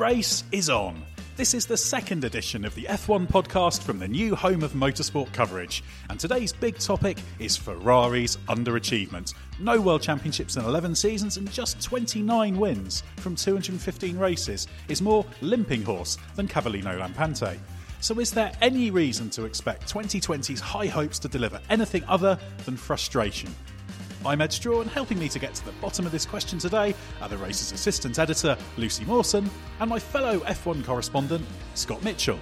Race is on. This is the second edition of the F1 podcast from the new home of motorsport coverage. And today's big topic is Ferrari's underachievement. No World Championships in 11 seasons and just 29 wins from 215 races is more limping horse than Cavallino Rampante. So, is there any reason to expect 2020's high hopes to deliver anything other than frustration? I'm Edd Straw, and helping me to get to the bottom of this question today are the race's assistant editor, Lucy Morson, and my fellow F1 correspondent, Scott Mitchell.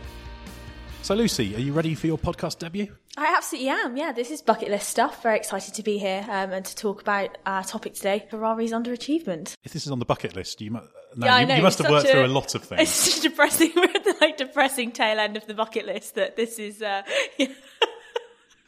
So, Lucy, are you ready for your podcast debut? I absolutely am. Yeah, this is bucket list stuff. Very excited to be here um, and to talk about our topic today: Ferrari's underachievement. If this is on the bucket list, you, mu- no, Yeah, you, know, you must have worked such through a lot of things. It's such a depressing, we're at the like depressing tail end of the bucket list that this is. Uh, yeah,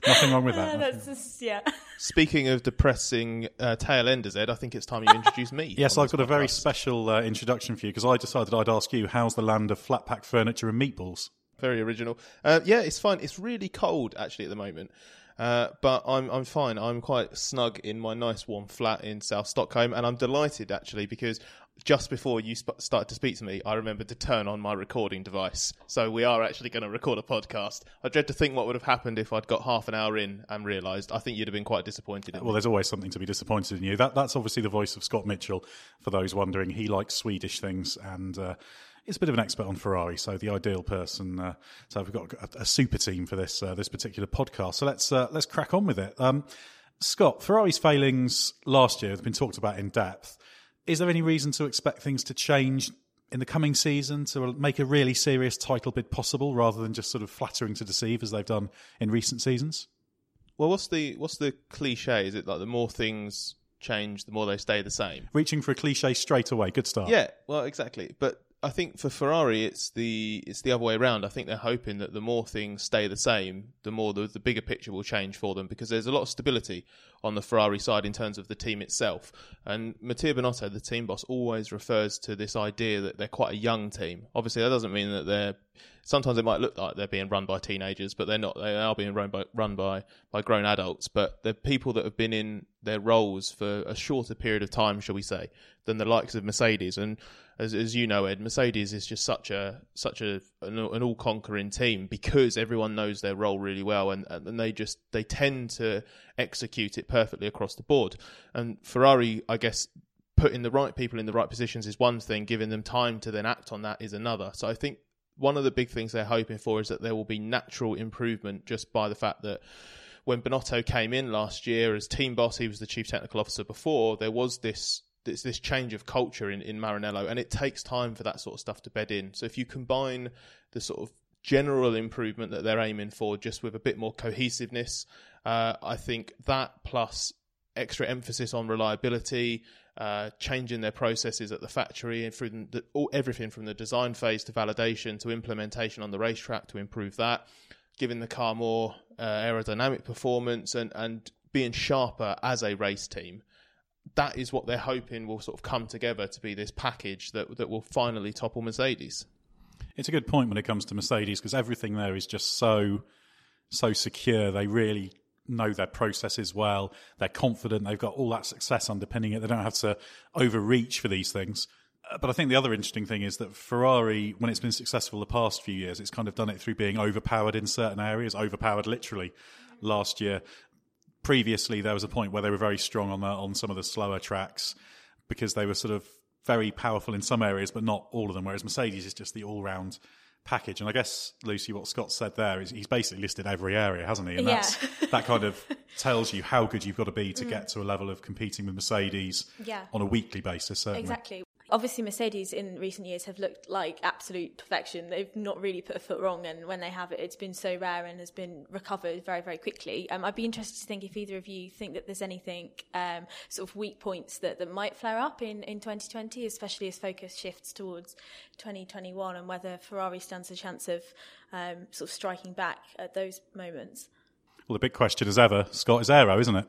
Nothing wrong with that. that's just yeah. Speaking of depressing uh, tail enders, Edd, I think it's time you introduce me. Yes, I've this got a very special uh, introduction for you because I decided I'd ask you how's the land of flat pack furniture and meatballs? very original. Uh, yeah, it's fine. It's really cold actually at the moment, uh, but I'm I'm fine. I'm quite snug in my nice warm flat in South Stockholm, and I'm delighted actually because just before you sp- started to speak to me, I remembered to turn on my recording device. So we are actually going to record a podcast. I dread to think what would have happened if I'd got half an hour in and realised. I think you'd have been quite disappointed. In Well, me. there's always something to be disappointed in you. That that's obviously the voice of Scott Mitchell. For those wondering, he likes Swedish things and uh, is a bit of an expert on Ferrari. So the ideal person. Uh, so we've got a, a super team for this uh, this particular podcast. So let's uh, let's crack on with it. Um, Scott, Ferrari's failings last year have been talked about in depth. Is there any reason to expect things to change in the coming season to make a really serious title bid possible, rather than just sort of flattering to deceive as they've done in recent seasons? well, what's the what's the cliche? Is it like the more things change, the more they stay the same? Reaching for a cliche straight away. Good start. Yeah, well, exactly. But I think for Ferrari, it's the it's the other way around. I think they're hoping that the more things stay the same, the more the, the bigger picture will change for them because there's a lot of stability on the Ferrari side in terms of the team itself. And Matteo Binotto, the team boss, always refers to this idea that they're quite a young team. Obviously, that doesn't mean that they're. Sometimes it might look like they're being run by teenagers, but they're not. They are being run by run by by grown adults. But they're people that have been in their roles for a shorter period of time, shall we say, than the likes of Mercedes. And as, as you know, Edd, Mercedes is just such a such a an, an all conquering team because everyone knows their role really well, and and they just they tend to execute it perfectly across the board. And Ferrari, I guess, putting the right people in the right positions is one thing, giving them time to then act on that is another. So I think one of the big things they're hoping for is that there will be natural improvement just by the fact that when Binotto came in last year as team boss, he was the chief technical officer before. There was this this, this change of culture in, in Maranello, and it takes time for that sort of stuff to bed in. So if you combine the sort of general improvement that they're aiming for, just with a bit more cohesiveness, uh, I think that plus extra emphasis on reliability, uh, changing their processes at the factory and through the, all, everything from the design phase to validation to implementation on the racetrack to improve that, giving the car more uh, aerodynamic performance and, and being sharper as a race team. That is what they're hoping will sort of come together to be this package that that will finally topple Mercedes. It's a good point when it comes to Mercedes because everything there is just so so secure. They really know their processes well. They're confident. They've got all that success underpinning it. They don't have to overreach for these things. Uh, But I think the other interesting thing is that Ferrari, when it's been successful the past few years, it's kind of done it through being overpowered in certain areas, overpowered literally last year. Previously, there was a point where they were very strong on the, on some of the slower tracks because they were sort of very powerful in some areas, but not all of them. Whereas Mercedes is just the all round package. And I guess Lucy, what Scott said there is he's basically listed every area, hasn't he? And Yeah. that's that kind of tells you how good you've got to be to mm. get to a level of competing with Mercedes Yeah. on a weekly basis. Certainly. Exactly. Obviously, Mercedes in recent years have looked like absolute perfection. They've not really put a foot wrong, and when they have it, it's been so rare and has been recovered very, very quickly. Um, I'd be interested to think if either of you think that there's anything um, sort of weak points that, that might flare up in, in 2020, especially as focus shifts towards 2021, and whether Ferrari stands a chance of um, sort of striking back at those moments. Well, the big question as ever, Scott, is aero, isn't it?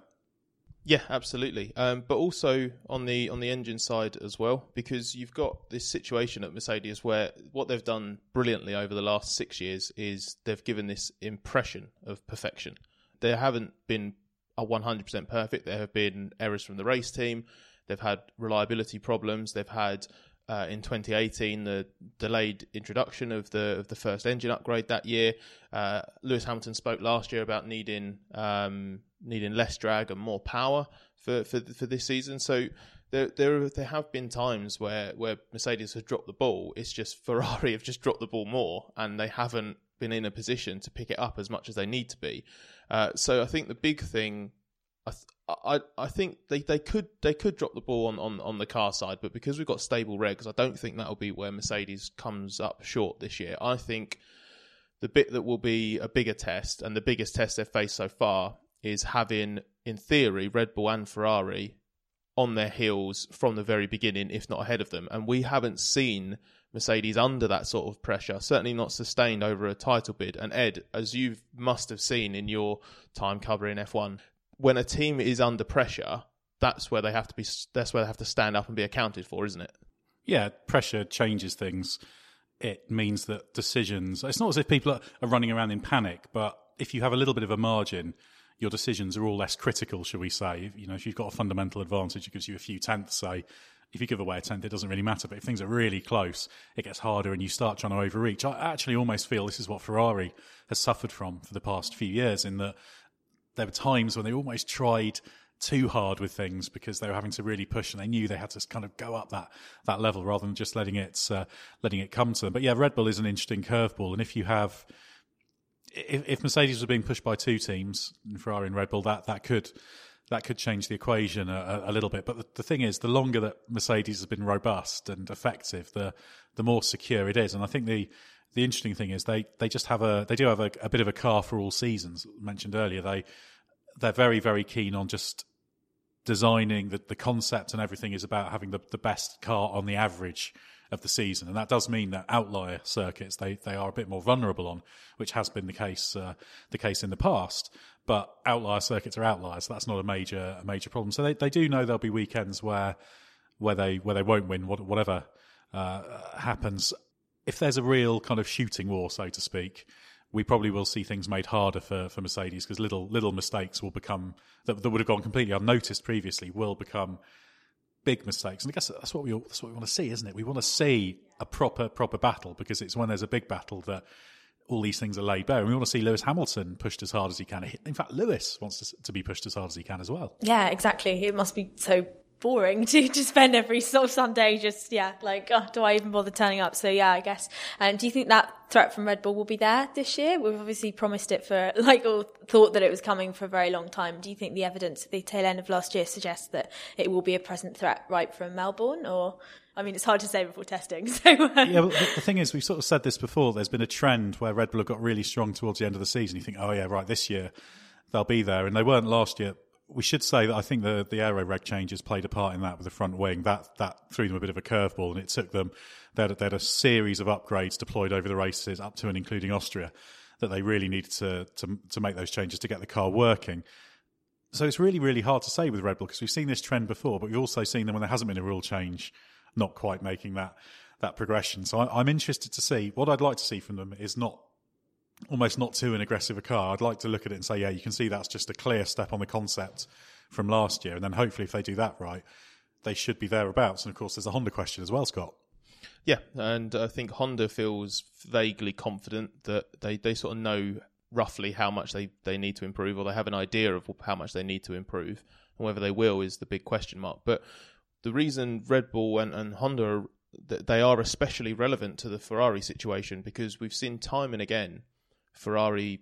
Yeah, absolutely. Um, but also on the on the engine side as well, because you've got this situation at Mercedes where what they've done brilliantly over the last six years is they've given this impression of perfection. They haven't been a 100% perfect. There have been errors from the race team. They've had reliability problems. They've had uh, in 2018 the delayed introduction of the of the first engine upgrade that year. Uh, Lewis Hamilton spoke last year about needing um, needing less drag and more power for for, for this season. So there there there have been times where where Mercedes has dropped the ball. It's just Ferrari have just dropped the ball more, and they haven't been in a position to pick it up as much as they need to be. Uh, so I think the big thing. I, I I think they, they could they could drop the ball on, on, on the car side, but because we've got stable regs, I don't think that'll be where Mercedes comes up short this year. I think the bit that will be a bigger test and the biggest test they've faced so far is having, in theory, Red Bull and Ferrari on their heels from the very beginning, if not ahead of them. And we haven't seen Mercedes under that sort of pressure, certainly not sustained over a title bid. And Edd, as you must have seen in your time covering F1, when a team is under pressure, that's where they have to be. That's where they have to stand up and be accounted for, isn't it? Yeah, pressure changes things. It means that decisions. It's not as if people are running around in panic, but if you have a little bit of a margin, your decisions are all less critical, shall we say? You know, if you've got a fundamental advantage, it gives you a few tenths. Say, if you give away a tenth, it doesn't really matter. But if things are really close, it gets harder, and you start trying to overreach. I actually almost feel this is what Ferrari has suffered from for the past few years. In that there were times when they almost tried too hard with things because they were having to really push, and they knew they had to kind of go up that that level rather than just letting it uh, letting it come to them. But yeah, Red Bull is an interesting curveball, and if you have if, if Mercedes were being pushed by two teams, Ferrari and Red Bull, that that could that could change the equation a, a little bit. But the, the, thing is, the longer that Mercedes has been robust and effective, the the more secure it is. And I think the the interesting thing is they, they just have a they do have a, a bit of a car for all seasons. Mentioned earlier, they they're very very keen on just designing the, the concept and everything is about having the, the best car on the average of the season, and that does mean that outlier circuits they, they are a bit more vulnerable on, which has been the case uh, the case in the past. But outlier circuits are outliers. So that's not a major a major problem. So they, they do know there'll be weekends where where they where they won't win whatever uh, happens. If there's a real kind of shooting war, so to speak, we probably will see things made harder for, for Mercedes because little little mistakes will become that, that would have gone completely unnoticed previously will become big mistakes. And I guess that's what we that's what we want to see, isn't it? We want to see a proper proper battle because it's when there's a big battle that all these things are laid bare. And we want to see Lewis Hamilton pushed as hard as he can. In fact, Lewis wants to, to be pushed as hard as he can as well. Yeah, exactly. It must be so boring to, to spend every sort of Sunday just, yeah, like, oh, do I even bother turning up? So, yeah, I guess. Um, do you think that threat from Red Bull will be there this year? We've obviously promised it for, like, or thought that it was coming for a very long time. Do you think the evidence at the tail end of last year suggests that it will be a present threat right from Melbourne? Or, I mean, it's hard to say before testing. So, um... yeah, the, the thing is, we've sort of said this before. There's been a trend where Red Bull have got really strong towards the end of the season. You think, oh, yeah, right, this year they'll be there. And they weren't last year we should say that I think the the aero reg changes played a part in that with the front wing. That that threw them a bit of a curveball, and it took them. They had, they had a series of upgrades deployed over the races, up to and including Austria, that they really needed to to to make those changes to get the car working. So it's really really hard to say with Red Bull because we've seen this trend before, but we've also seen them when there hasn't been a rule change, not quite making that that progression. So I, I'm interested to see what I'd like to see from them is not almost not too an aggressive a car. I'd like to look at it and say, yeah, you can see that's just a clear step on the concept from last year. And then hopefully, if they do that right, they should be thereabouts. And of course, there's a Honda question as well, Scott. Yeah, and I think Honda feels vaguely confident that they, they sort of know roughly how much they, they need to improve, or they have an idea of how much they need to improve. And whether they will is the big question mark. But the reason Red Bull and, and Honda they are especially relevant to the Ferrari situation because we've seen time and again Ferrari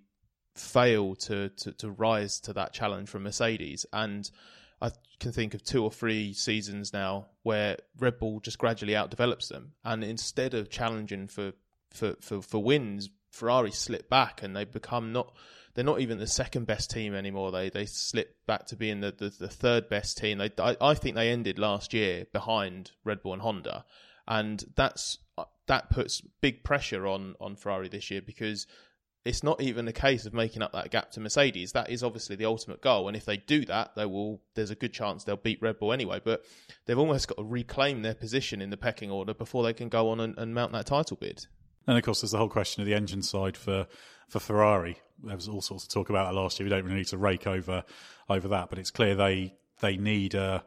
fail to, to, to rise to that challenge from Mercedes. And I can think of two or three seasons now where Red Bull just gradually outdevelops them, and instead of challenging for for for, for wins, Ferrari slip back and they become not. They're not even the second best team anymore. They they slip back to being the, the, the third best team. They, I, I think they ended last year behind Red Bull and Honda, and that's that puts big pressure on on Ferrari this year because it's not even a case of making up that gap to Mercedes. That is obviously the ultimate goal, and if they do that, they will. There's a good chance they'll beat Red Bull anyway. But they've almost got to reclaim their position in the pecking order before they can go on and, and mount that title bid. And of course, there's the whole question of the engine side for for Ferrari. There was all sorts of talk about that last year. We don't really need to rake over over that, but it's clear they they need a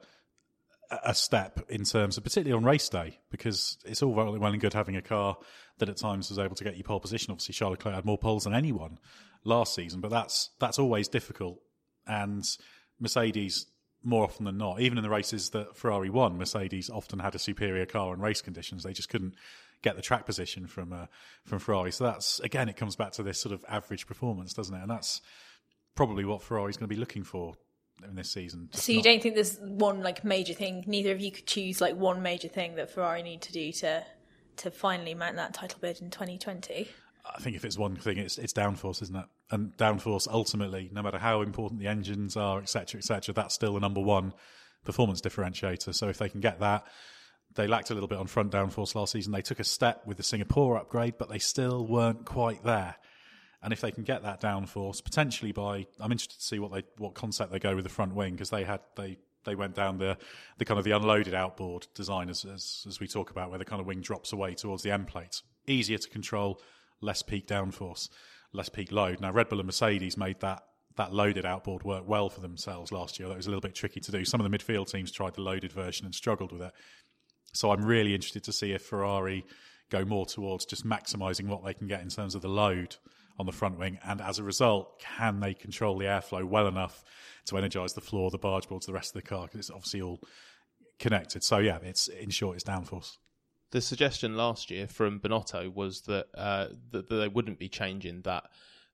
a step in terms of particularly on race day because it's all well and good having a car that at times was able to get you pole position. Obviously, Charles Leclerc had more poles than anyone last season, but that's that's always difficult. And Mercedes, more often than not, even in the races that Ferrari won, Mercedes often had a superior car in race conditions. They just couldn't get the track position from uh, from Ferrari. So that's again, it comes back to this sort of average performance, doesn't it? And that's probably what Ferrari's going to be looking for in this season. So you not... don't think there's one like major thing? Neither of you could choose like one major thing that Ferrari need to do to to finally mount that title bid in 2020. I think if it's one thing, it's it's downforce, isn't it? And downforce ultimately, no matter how important the engines are, etc., etc., that's still the number one performance differentiator. So if they can get that, they lacked a little bit on front downforce last season. They took a step with the Singapore upgrade, but they still weren't quite there. And if they can get that downforce, potentially by, I'm interested to see what they what concept they go with the front wing because they had they they went down the the kind of the unloaded outboard design as, as as we talk about, where the kind of wing drops away towards the end plate, easier to control, less peak downforce, less peak load. Now Red Bull and Mercedes made that that loaded outboard work well for themselves last year. That was a little bit tricky to do. Some of the midfield teams tried the loaded version and struggled with it. So I'm really interested to see if Ferrari go more towards just maximising what they can get in terms of the load on the front wing, and as a result, can they control the airflow well enough to energise the floor, the barge boards, the rest of the car? Because it's obviously all connected. So yeah, it's in short, it's downforce. The suggestion last year from Binotto was that, uh, that they wouldn't be changing that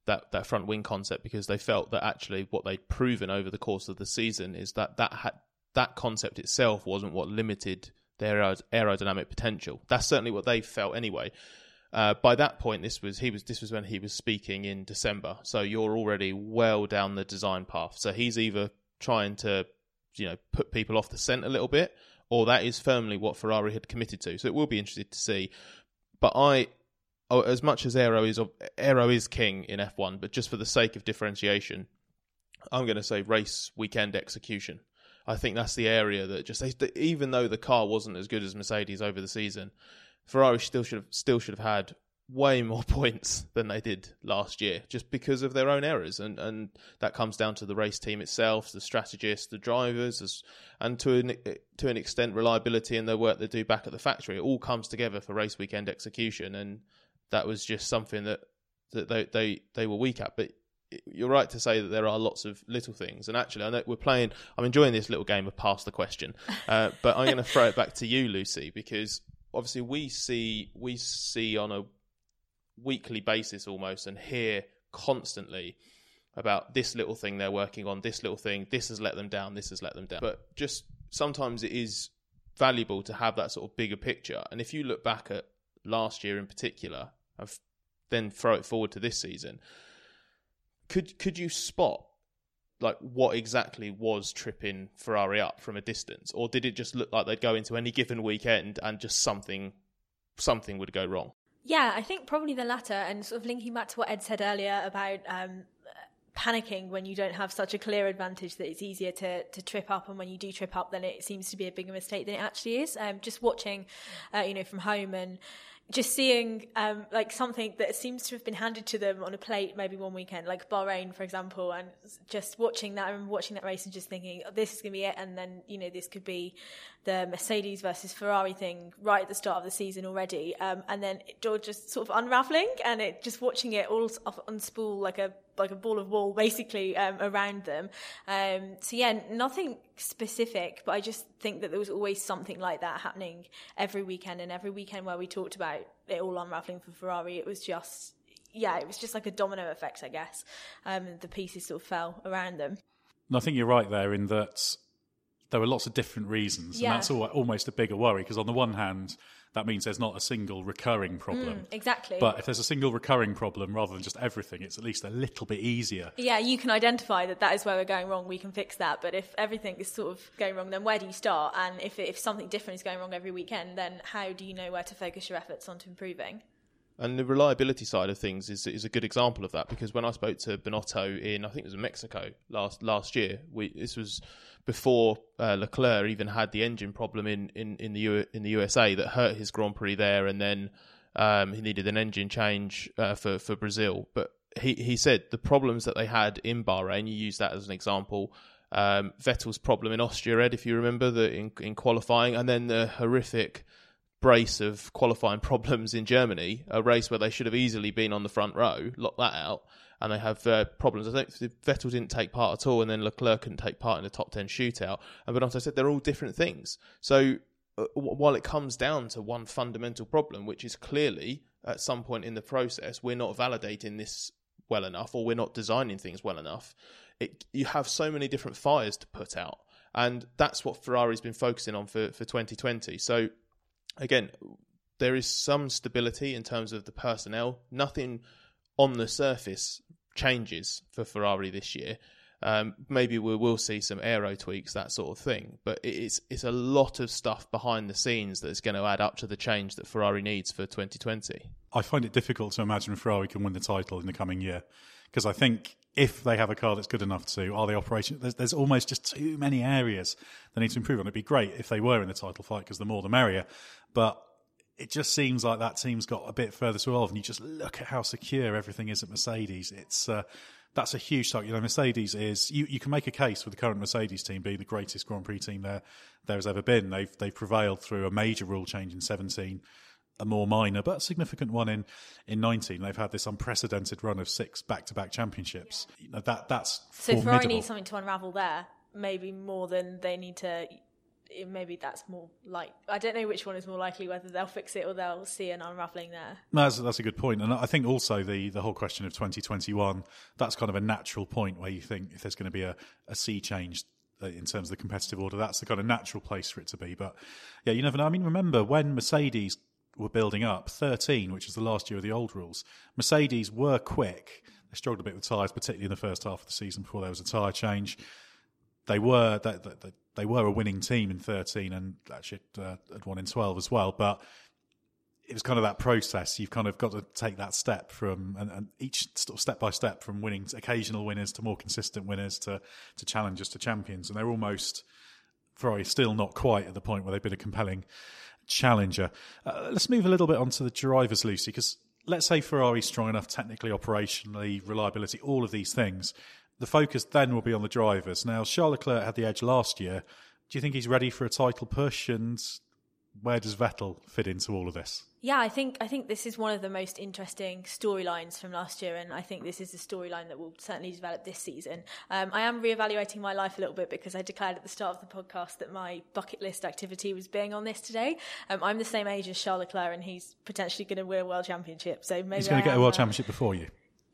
that that front wing concept because they felt that actually what they'd proven over the course of the season is that that had that concept itself wasn't what limited their aerodynamic potential. That's certainly what they felt anyway. Uh, by that point, this was he was this was when he was speaking in December. So you're already well down the design path. So he's either trying to, you know, put people off the scent a little bit, or that is firmly what Ferrari had committed to. So it will be interesting to see. But I, oh, as much as aero is aero is king in F1, but just for the sake of differentiation, I'm going to say race weekend execution. I think that's the area that just even though the car wasn't as good as Mercedes over the season, Ferrari still should have still should have had way more points than they did last year, just because of their own errors, and and that comes down to the race team itself, the strategists, the drivers, and to an to an extent reliability and the work they do back at the factory. It all comes together for race weekend execution, and that was just something that that they they, they were weak at, but. You're right to say that there are lots of little things, and actually, I know we're playing. I'm enjoying this little game of pass the question, uh, but I'm going to throw it back to you, Lucy, because obviously we see we see on a weekly basis almost and hear constantly about this little thing they're working on, this little thing, this has let them down, this has let them down. But just sometimes it is valuable to have that sort of bigger picture. And if you look back at last year in particular, and then throw it forward to this season, could could you spot like what exactly was tripping Ferrari up from a distance, or did it just look like they'd go into any given weekend and just something something would go wrong? Yeah, I think probably the latter, and sort of linking back to what Ed said earlier about um, panicking when you don't have such a clear advantage that it's easier to, to trip up, and when you do trip up, then it seems to be a bigger mistake than it actually is. Um, just watching, uh, you know, from home and just seeing um, like something that seems to have been handed to them on a plate maybe one weekend, like Bahrain, for example, and just watching that, remember watching that race and just thinking, oh, this is going to be it. And then, you know, this could be the Mercedes versus Ferrari thing right at the start of the season already. Um, and then it all just sort of unraveling and it just watching it all unspool like a like a ball of wool basically um, around them. Um, so yeah, nothing specific, but I just think that there was always something like that happening every weekend, and every weekend where we talked about it all unraveling for Ferrari, it was just yeah, it was just like a domino effect, I guess. Um, the pieces sort of fell around them. And I think you're right there in that there were lots of different reasons, Yeah. and that's al- almost a bigger worry because on the one hand, that means there's not a single recurring mm, problem. exactly. But if there's a single recurring problem rather than just everything, it's at least a little bit easier. yeah, you can identify that that is where we're going wrong. We can fix that. But if everything is sort of going wrong, then where do you start? And if if something different is going wrong every weekend, then how do you know where to focus your efforts onto improving? And the reliability side of things is is a good example of that because when I spoke to Binotto in I think it was in Mexico last last year, we this was before uh, Leclerc even had the engine problem in in in the U, in the USA that hurt his Grand Prix there, and then um, he needed an engine change uh, for for Brazil. But he he said the problems that they had in Bahrain, you use that as an example. Um, Vettel's problem in Austria, Edd, if you remember, the in, in qualifying, and then the horrific brace of qualifying problems in Germany, a race where they should have easily been on the front row, lock that out, and they have uh, problems. I think Vettel didn't take part at all, and then Leclerc couldn't take part in the top 10 shootout. And but as I said they're all different things. So uh, w- while it comes down to one fundamental problem, which is clearly at some point in the process, we're not validating this well enough or we're not designing things well enough, it, you have so many different fires to put out. And that's what Ferrari's been focusing on for, for 2020. So again, there is some stability in terms of the personnel. Nothing on the surface changes for Ferrari this year. Um, maybe we will see some aero tweaks, that sort of thing. But it's it's a lot of stuff behind the scenes that's going to add up to the change that Ferrari needs for 2020. I find it difficult to imagine Ferrari can win the title in the coming year because I think if they have a car that's good enough to, are they operating? There's, there's almost just too many areas they need to improve on. It'd be great if they were in the title fight because the more the merrier. But it just seems like that team's got a bit further to evolve. And you just look at how secure everything is at Mercedes. It's uh, that's a huge start. You know, Mercedes is you, you can make a case for the current Mercedes team being the greatest Grand Prix team there there has ever been. They've they've prevailed through a major rule change in 17 a more minor but significant one in in 19 they've had this unprecedented run of six back-to-back championships you know that that's So Ferrari formidable. needs something to unravel there, maybe more than they need to. Maybe that's more like I don't know which one is more likely, whether they'll fix it or they'll see an unraveling there. No, that's, that's a good. And I think also the, the whole question of 2021, that's kind of a natural point where you think if there's going to be a, a sea change uh, in terms of the competitive order, that's the kind of natural place for it to be. But yeah, you never know. I mean, remember when Mercedes were building up 13, which was the last year of the old rules, Mercedes were quick. They struggled a bit with tyres, particularly in the first half of the season before there was a tyre change. They were they, they, they were a winning team in 13 and actually uh, had won in 12 as well. But it was kind of that process. You've kind of got to take that step from, and, and each step by step from winning occasional winners to more consistent winners to, to challengers to champions. And they're almost, Ferrari still not quite at the point where they've been a compelling challenger. Uh, let's move a little bit onto the drivers, Lucy, because let's say Ferrari's strong enough technically, operationally, reliability, all of these things. The focus then will be on the drivers. Now, Charles Leclerc had the edge last year. Do you think he's ready for a title push? And where does Vettel fit into all of this? Yeah, I think I think this is one of the most interesting storylines from last year, and I think this is a storyline that will certainly develop this season. Um, I am reevaluating my life a little bit because I declared at the start of the podcast that my bucket list activity was being on this today. Um, I'm the same age as Charles Leclerc, and he's potentially going to win a world championship. So maybe He's going to get a world uh, championship before you.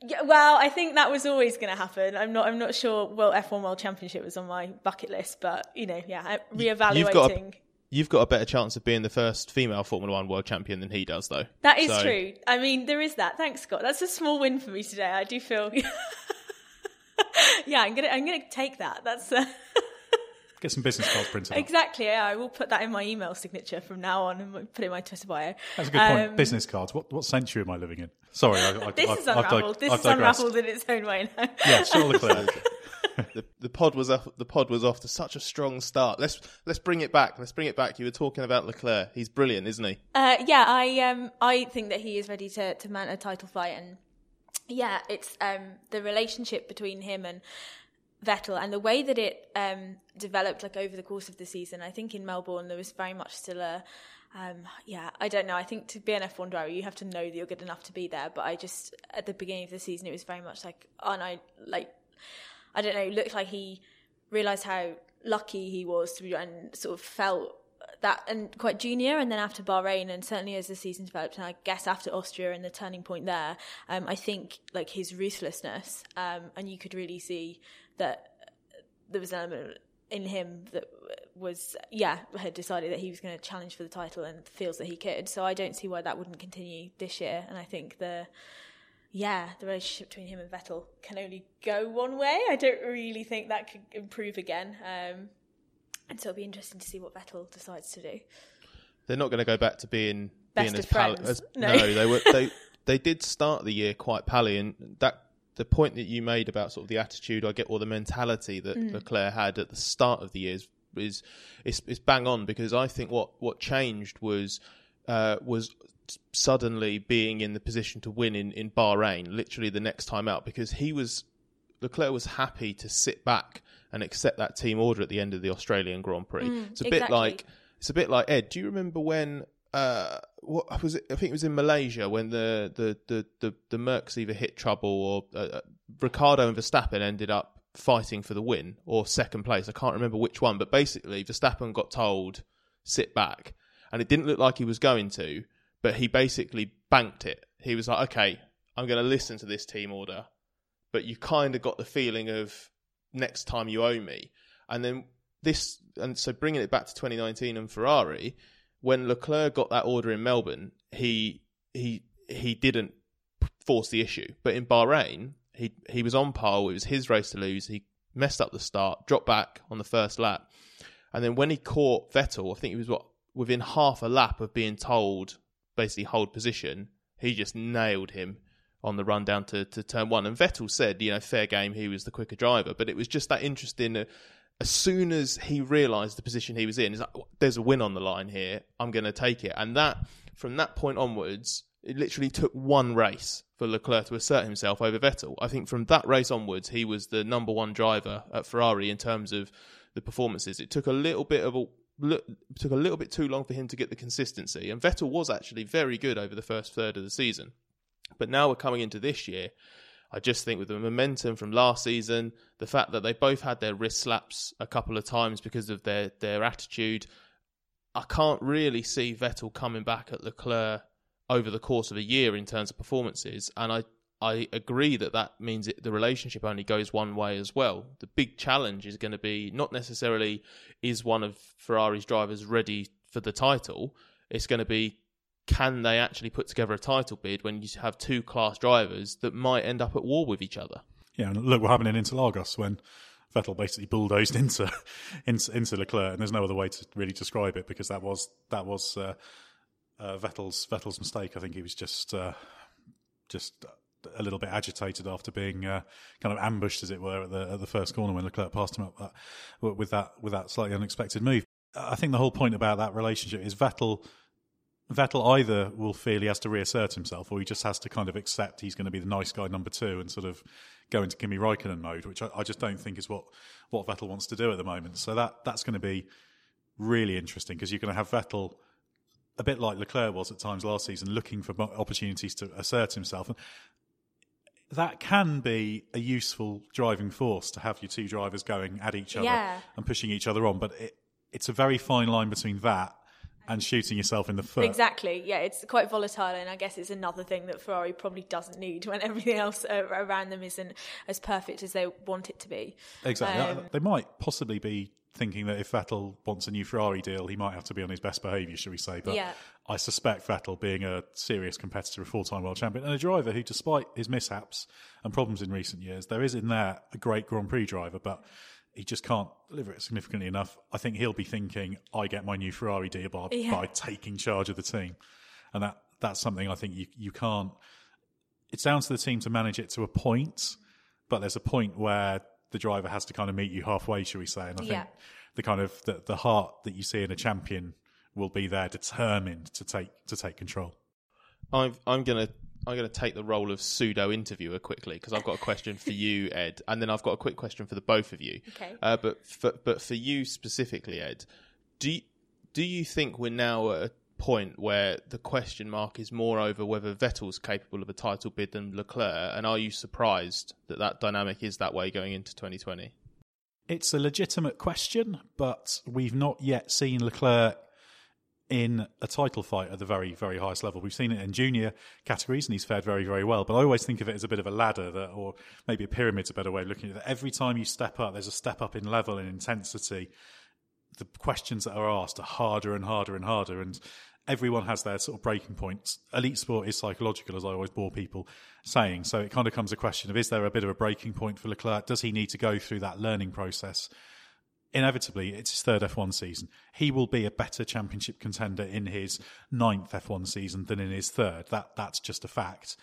Yeah, well, I think that was always going to happen. I'm not. I'm not sure. Well, F1 World Championship was on my bucket list, but you know, yeah, I'm reevaluating. You've got a, you've got a better chance of being the first female Formula One world champion than he does, though. That is So- true. I mean, there is that. Thanks, Scott. That's a small win for me today. I do feel. yeah, I'm gonna. I'm gonna take that. That's uh, Get some business cards printed out. exactly. Yeah, I will put that in my email signature from now on and put it in my Twitter bio. That's a good point. Um, Business cards. What what century am I living in? Sorry, I, I, This I've, is unraveled. This I've is unraveled in its own way now. Yeah, Charles Leclerc. the, the pod was off, the pod was off to such a strong start. Let's let's bring it back. Let's bring it back. You were talking about Leclerc. He's brilliant, isn't he? Uh, yeah, I um, I think that he is ready to to mount a title fight, and yeah, it's um, the relationship between him and Vettel and the way that it um, developed like over the course of the season. I think in Melbourne there was very much still a um, yeah, I don't know. I think to be an F1 driver, you have to know that you're good enough to be there. But I just at the beginning of the season, it was very much like, and I like I don't know, looked like he realised how lucky he was to be and sort of felt that and quite junior and then after Bahrain and certainly as the season developed and I guess after Austria and the turning point there um, I think like his ruthlessness um, and you could really see that there was an element in him that was yeah had decided that he was going to challenge for the title and feels that he could. So I don't see why that wouldn't continue this year. And I think the yeah the relationship between him and Vettel can only go one way. I don't really think that could improve again. Um, and so it'll be interesting to see what Vettel decides to do. They're not going to go back to being Best being as pal- friends. as No. no. They were they they did start the year quite pally, and that the point that you made about sort of the attitude I get or the mentality that Mm. Leclerc had at the start of the year is is is, is bang on because I think what what changed was uh, was suddenly being in the position to win in in Bahrain, literally the next time out, because he was Leclerc was happy to sit back and accept that team order at the end of the Australian Grand Prix. it's a bit like it's a bit like Edd. Do you remember when? Uh, what was it? I think it was in Malaysia when the the the the, the Mercs either hit trouble or uh, uh, Ricciardo and Verstappen ended up fighting for the win or second place. I can't remember which one, but basically Verstappen got told sit back, and it didn't look like he was going to, but he basically banked it. He was like, okay, I'm going to listen to this team order, but you kind of got the feeling of next time you owe me. And then this, and so bringing it back to 2019 and Ferrari, when Leclerc got that order in Melbourne, he he he didn't force the issue, but in Bahrain, he he was on pole. It was his race to lose. He messed up the start, dropped back on the first lap, and then when he caught Vettel, I think he was what within half a lap of being told basically hold position, he just nailed him on the run down to, to turn one. And Vettel said, you know, fair game, he was the quicker driver. But it was just that interesting. Uh, as soon as he realised the position he was in, like, there's a win on the line here. I'm going to take it. And that, from that point onwards, it literally took one race for Leclerc to assert himself over Vettel. I think from that race onwards, he was the number one driver at Ferrari in terms of the performances. It took a little bit of a look, took a little bit too long for him to get the consistency. And Vettel was actually very good over the first third of the season. But now we're coming into this year. I just think with the momentum from last season, the fact that they both had their wrist slaps a couple of times because of their, their attitude, I can't really see Vettel coming back at Leclerc over the course of a year in terms of performances. And I, I agree that that means it, the relationship only goes one way as well. The big challenge is going to be not necessarily is one of Ferrari's drivers ready for the title. It's going to be can they actually put together a title bid when you have two class drivers that might end up at war with each other? Yeah, and look what happened in Interlagos when Vettel basically bulldozed into into, into Leclerc, and there's no other way to really describe it because that was that was uh, uh, Vettel's Vettel's mistake. I think he was just uh, just a little bit agitated after being uh, kind of ambushed, as it were, at the at the first corner when Leclerc passed him up that, with that with that slightly unexpected move. I think the whole point about that relationship is Vettel. Vettel either will feel he has to reassert himself, or he just has to kind of accept he's going to be the nice guy number two and sort of go into Kimi Raikkonen mode, which I, I just don't think is what, what Vettel wants to do at the moment. So that that's going to be really interesting because you're going to have Vettel a bit like Leclerc was at times last season, looking for opportunities to assert himself. And that can be a useful driving force to have your two drivers going at each other Yeah. and pushing each other on, but it, it's a very fine line between that and shooting yourself in the foot. Exactly. Yeah, it's quite volatile, and I guess it's another thing that Ferrari probably doesn't need when everything else around them isn't as perfect as they want it to be. Exactly. Um, they might possibly be thinking that if Vettel wants a new Ferrari deal, he might have to be on his best behaviour, should we say. But Yeah. I suspect Vettel, being a serious competitor, a full time world champion, and a driver who, despite his mishaps and problems in recent years, there is in there a great Grand Prix driver, but he just can't deliver it significantly enough. I think he'll be thinking, I get my new Ferrari deal by, Yeah. by taking charge of the team. And that that's something I think you, you can't. It's down to the team to manage it to a point, but there's a point where the driver has to kind of meet you halfway, shall we say? And I Yeah. think the kind of the, the heart that you see in a champion will be there, determined to take to take control. I'm I'm gonna I'm gonna take the role of pseudo interviewer quickly because I've got a question for you, Edd, and then I've got a quick question for the both of you. Okay. Uh, but for, but for you specifically, Edd, do you, do you think we're now at a point where the question mark is more over whether Vettel's capable of a title bid than Leclerc, and are you surprised that that dynamic is that way going into 2020? It's a legitimate question, but we've not yet seen Leclerc in a title fight at the very, very highest level. We've seen it in junior categories, and he's fared very, very well. But I always think of it as a bit of a ladder, that, or maybe a pyramid's a better way of looking at it. Every time you step up, there's a step up in level and intensity. The questions that are asked are harder and harder and harder, and everyone has their sort of breaking points. Elite sport is psychological, as I always bore people saying. So it kind of comes a question of is there a bit of a breaking point for Leclerc? Does he need to go through that learning process? Inevitably, it's his third F1 season. He will be a better championship contender in his ninth F1 season than in his third. That that's just a fact.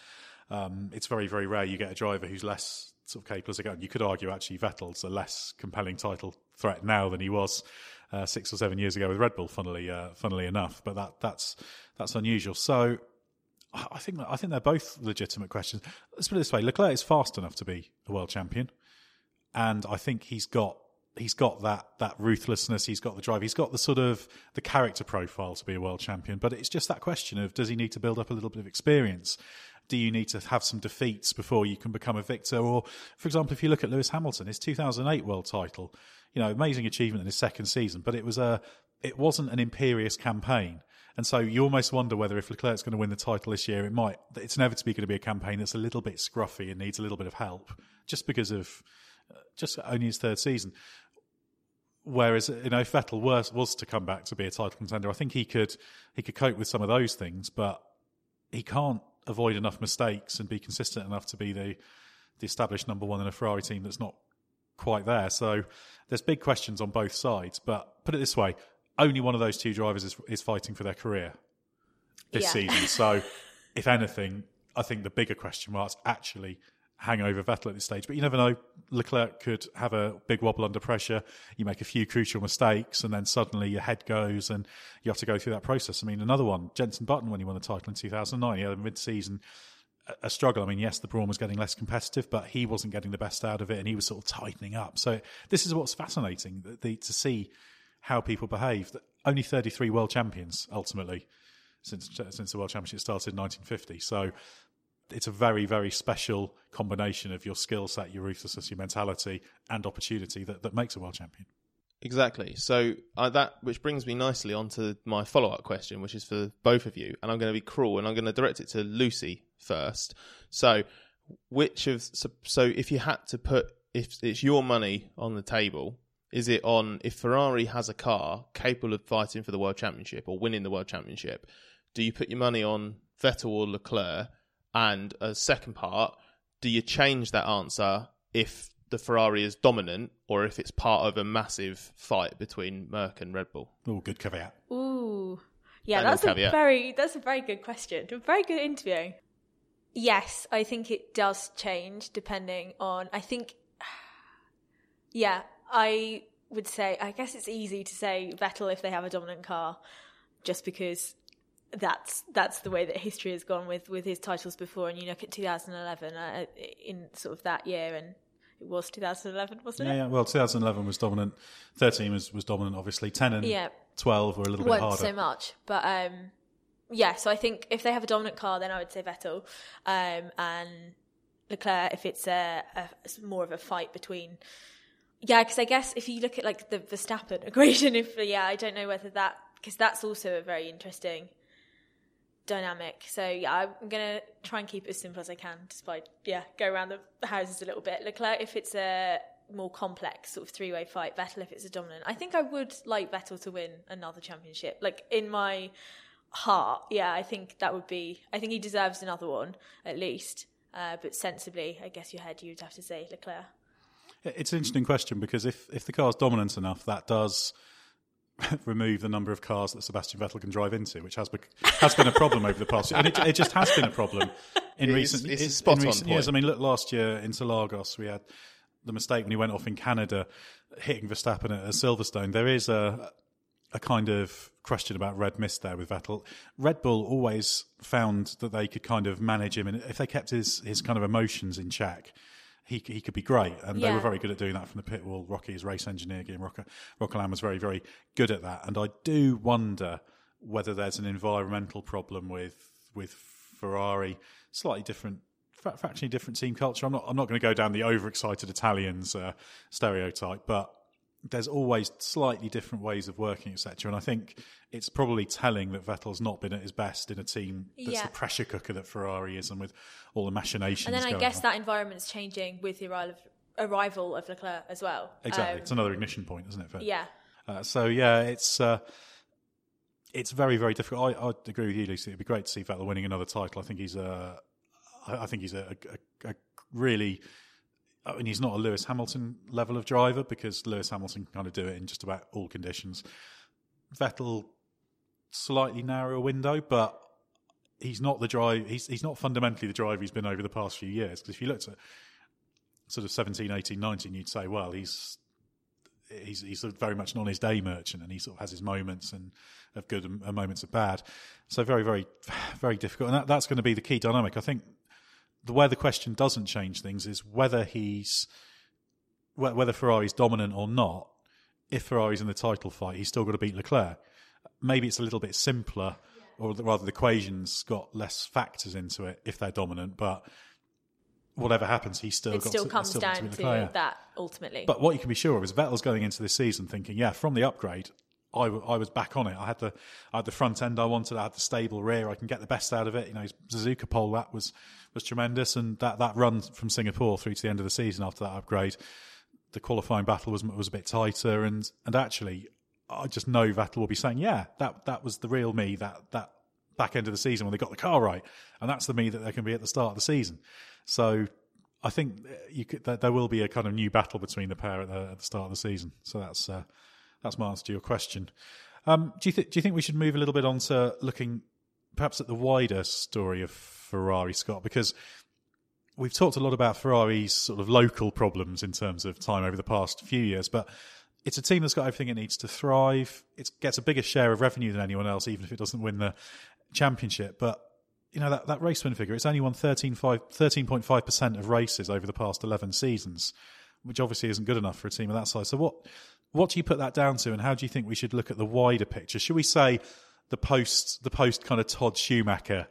Um, it's very very rare you get a driver who's less sort of capable as a. You could argue actually Vettel's a less compelling title threat now than he was uh, six or seven years ago with Red Bull. Funnily, uh, funnily enough, but that that's that's unusual. So I think I think they're both legitimate questions. Let's put it this way: Leclerc is fast enough to be a world champion, and I think he's got he's got that that ruthlessness. He's got the drive. He's got the sort of the character profile to be a world champion. But it's just that question of does he need to build up a little bit of experience? Do you need to have some defeats before you can become a victor? Or, for example, if you look at Lewis Hamilton, his 2008 world title, you know, amazing achievement in his second season, but it was a it wasn't an imperious campaign. And so you almost wonder whether if Leclerc's going to win the title this year, it might it's inevitably going to be a campaign that's a little bit scruffy and needs a little bit of help, just because of uh, just only his third season. Whereas you know, if Vettel was was to come back to be a title contender, I think he could he could cope with some of those things, but he can't avoid enough mistakes and be consistent enough to be the the established number one in a Ferrari team that's not quite there. So there's big questions on both sides. But put it this way, only one of those two drivers is, is fighting for their career this Yeah. season. So if anything, I think the bigger question marks actually hang over Vettel at this stage. But you never know. Leclerc could have a big wobble under pressure. You make a few crucial mistakes, and then suddenly your head goes, and you have to go through that process. I mean, another one, Jenson Button, when he won the title in 2009, he had a mid-season a struggle. I mean, yes, the Brawn was getting less competitive, but he wasn't getting the best out of it, and he was sort of tightening up. So this is what's fascinating the, the, to see how people behave. Only 33 world champions ultimately since since the world championship started in 1950. So it's a very very special combination of your skill set, your ruthlessness, your mentality, and opportunity that, that makes a world champion. Exactly. So uh, that which brings me nicely onto my follow-up question, which is for both of you, and I'm going to be cruel, and I'm going to direct it to Lucy first. So, which of so, so if you had to put if it's your money on the table, is it on if Ferrari has a car capable of fighting for the world championship or winning the world championship? Do you put your money on Vettel or Leclerc? And a second part, do you change that answer if the Ferrari is dominant or if it's part of a massive fight between Merc and Red Bull? Oh, good caveat. Ooh, yeah, That that's a caveat. very that's a very good question. A very good interview. Yes, I think it does change depending on. I think, yeah, I would say. I guess it's easy to say Vettel if they have a dominant car, just because that's that's the way that history has gone with with his titles before. And you look at 2011 uh, in sort of that year, and it was 2011, wasn't Yeah, it? yeah. Well, 2011 was dominant. 13 was, was dominant, obviously. 10 and Yeah. 12 were a little bit weren't harder. so much, but um, yeah. So I think if they have a dominant car, then I would say Vettel, um, and Leclerc if it's a, a it's more of a fight between. Yeah, because I guess if you look at like the Verstappen equation, if yeah, I don't know whether that because that's also a very interesting dynamic. So yeah, I'm gonna try and keep it as simple as I can, despite yeah, go around the houses a little bit. Leclerc if it's a more complex sort of three way fight, Vettel if it's a dominant. I think I would like Vettel to win another championship. Like in my heart, yeah, I think that would be. I think he deserves another one at least. Uh, but sensibly, I guess your head you'd have to say Leclerc. It's an interesting question because if, if the car's dominant enough, that does remove the number of cars that Sebastian Vettel can drive into, which has bec- has been a problem over the past. And it, it just has been a problem in It is- recent, it's a in- on recent years. I mean, look, last year in Interlagos, we had the mistake when he went off in Canada, hitting Verstappen at, at Silverstone. There is a a kind of question about red mist there with Vettel. Red Bull always found that they could kind of manage him, and if they kept his his kind of emotions in check, he he could be great. And they were very good at doing that from the pit wall. Rocky, his race engineer, Guillaume Roca, Rocquelin was very very good at that. And I do wonder whether there's an environmental problem with with Ferrari, slightly different. fra- Fractionally different team culture. I'm not. I'm not going to go down the overexcited Italians uh, stereotype, but there's always slightly different ways of working, etc. And I think it's probably telling that Vettel's not been at his best in a team that's Yeah. the pressure cooker that Ferrari is, and with all the machinations. And then I guess on. that environment's changing with the arrival of, arrival of Leclerc as well. exactly, Um, it's another ignition point, isn't it? For, yeah. Uh, so yeah, it's uh, it's very very difficult. I, I agree with you, Lucy. It'd be great to see Vettel winning another title. I think he's a, I think he's a, a, a really. Uh, I mean, he's not a Lewis Hamilton level of driver because Lewis Hamilton can kind of do it in just about all conditions. Vettel, slightly narrower window, but he's not the drive. He's he's not fundamentally the driver he's been over the past few years. Because if you looked at sort of 17, 18, 19, you'd say, well, he's he's he's very much an on his day merchant, and he sort of has his moments and of good and moments of bad. So very, very, very difficult, and that, that's going to be the key dynamic. I think the where the question doesn't change things is whether he's whether Ferrari's dominant or not. If Ferrari's in the title fight, he's still got to beat Leclerc. Maybe it's a little bit simpler, or rather, the equation's got less factors into it if they're dominant, but whatever happens, he's still it got still to, comes still down to, to that ultimately. But what you can be sure of is Vettel's going into this season thinking, yeah, from the upgrade, I, w- I was back on it. I had the I had the front end I wanted. I had the stable rear. I can get the best out of it. You know, Suzuka pole that was was tremendous, and that, that run from Singapore through to the end of the season after that upgrade, the qualifying battle was was a bit tighter, and and actually, I just know Vettel will be saying, yeah, that that was the real me. That that back end of the season when they got the car right, and that's the me that they can be at the start of the season. So I think you could, there will be a kind of new battle between the pair at the, at the start of the season. So that's uh, that's my answer to your question. Um, do you th- do you think we should move a little bit on to looking perhaps at the wider story of Ferrari, Scott? Because we've talked a lot about Ferrari's sort of local problems in terms of time over the past few years, but it's a team that's got everything it needs to thrive. It gets a bigger share of revenue than anyone else, even if it doesn't win the championship. But you know that, that race win figure, it's only won 13.5% of races over the past 11 seasons, which obviously isn't good enough for a team of that size. So what what do you put that down to, and how do you think we should look at the wider picture? Should we say the post the post kind of Todt Schumacher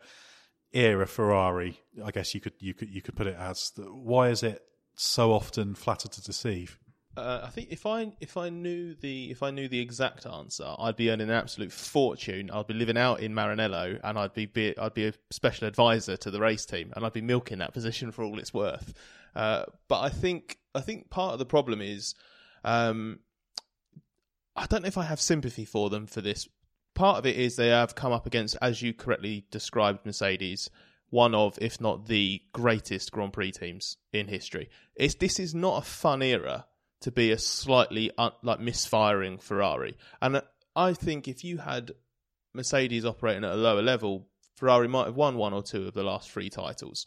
era Ferrari? I guess you could you could you could put it as why is it so often flatter to deceive? Uh, I think if I if I knew the if I knew the exact answer, I'd be earning an absolute fortune. I'd be living out in Maranello, and I'd be, be I'd be a special advisor to the race team, and I'd be milking that position for all it's worth. Uh, but I think I think part of the problem is, um, I don't know if I have sympathy for them for this. Part of it is they have come up against, as you correctly described, Mercedes, one of, if not the greatest Grand Prix teams in history. It's this is not a fun era to be a slightly un- like misfiring Ferrari. And uh, I think if you had Mercedes operating at a lower level, Ferrari might have won one or two of the last three titles.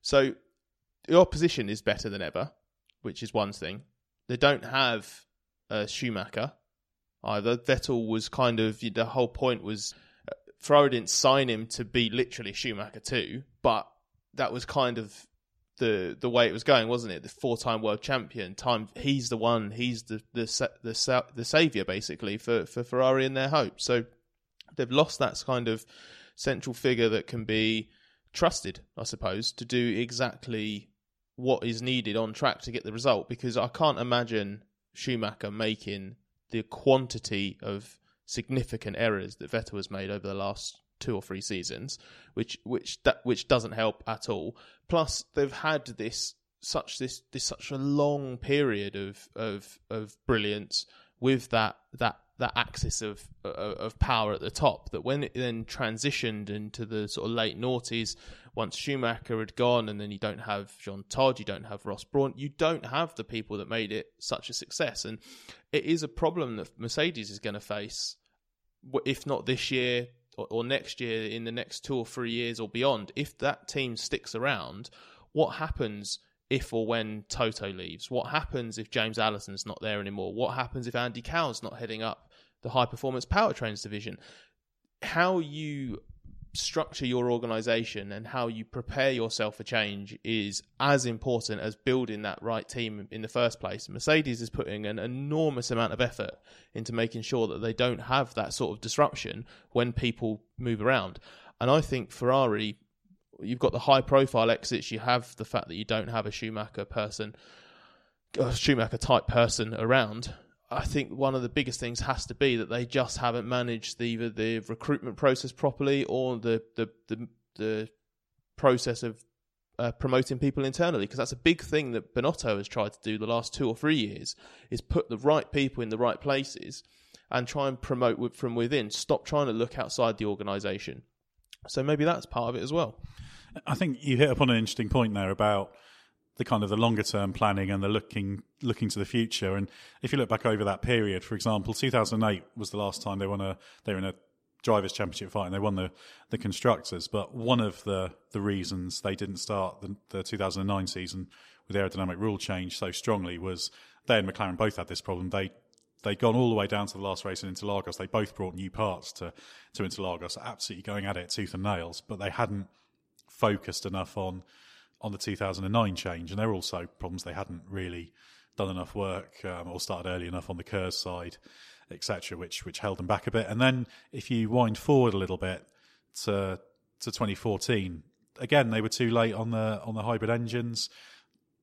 So the opposition is better than ever, which is one thing. They don't have a Schumacher either. Vettel was kind of the whole point was uh, Ferrari didn't sign him to be literally Schumacher too, but that was kind of the the way it was going, wasn't it? The four time world champion, time he's the one, he's the the the the savior basically for for Ferrari and their hopes. So they've lost that kind of central figure that can be trusted, I suppose, to do exactly what is needed on track to get the result. Because I can't imagine Schumacher making the quantity of significant errors that Vettel has made over the last two or three seasons, which which that which doesn't help at all. Plus, they've had this such this this such a long period of of of brilliance with that that that axis of of power at the top that when it then transitioned into the sort of late noughties once Schumacher had gone and then you don't have Jean Todt you don't have Ross Brawn you don't have the people that made it such a success and it is a problem that Mercedes is going to face if not this year or, or next year, in the next two or three years or beyond, if that team sticks around, what happens if or when Toto leaves? What happens if James Allison's not there anymore? What happens if Andy Cowell's not heading up the high performance powertrains division? How you structure your organization and how you prepare yourself for change is as important as building that right team in the first place. Mercedes is putting an enormous amount of effort into making sure that they don't have that sort of disruption when people move around. And I think Ferrari, you've got the high profile exits, you have the fact that you don't have a Schumacher person, a Schumacher type person around. I think one of the biggest things has to be that they just haven't managed the, either the recruitment process properly or the the the, the process of uh, promoting people internally because that's a big thing that Binotto has tried to do the last two or three years is put the right people in the right places and try and promote from within. Stop trying to look outside the organisation. So maybe that's part of it as well. I think you hit upon an interesting point there about the kind of the longer term planning and the looking looking to the future. And if you look back over that period, for example, 2008 was the last time they won a they were in a drivers' championship fight and they won the the constructors. But one of the the reasons they didn't start the, the 2009 season with aerodynamic rule change so strongly was they and McLaren both had this problem. They they'd gone all the way down to the last race in Interlagos. They both brought new parts to to Interlagos, absolutely going at it tooth and nails. But they hadn't focused enough on on the 2009 change, and there were also problems they hadn't really done enough work um, or started early enough on the KERS side, etc., which which held them back a bit. And then if you wind forward a little bit to to 2014, again they were too late on the on the hybrid engines.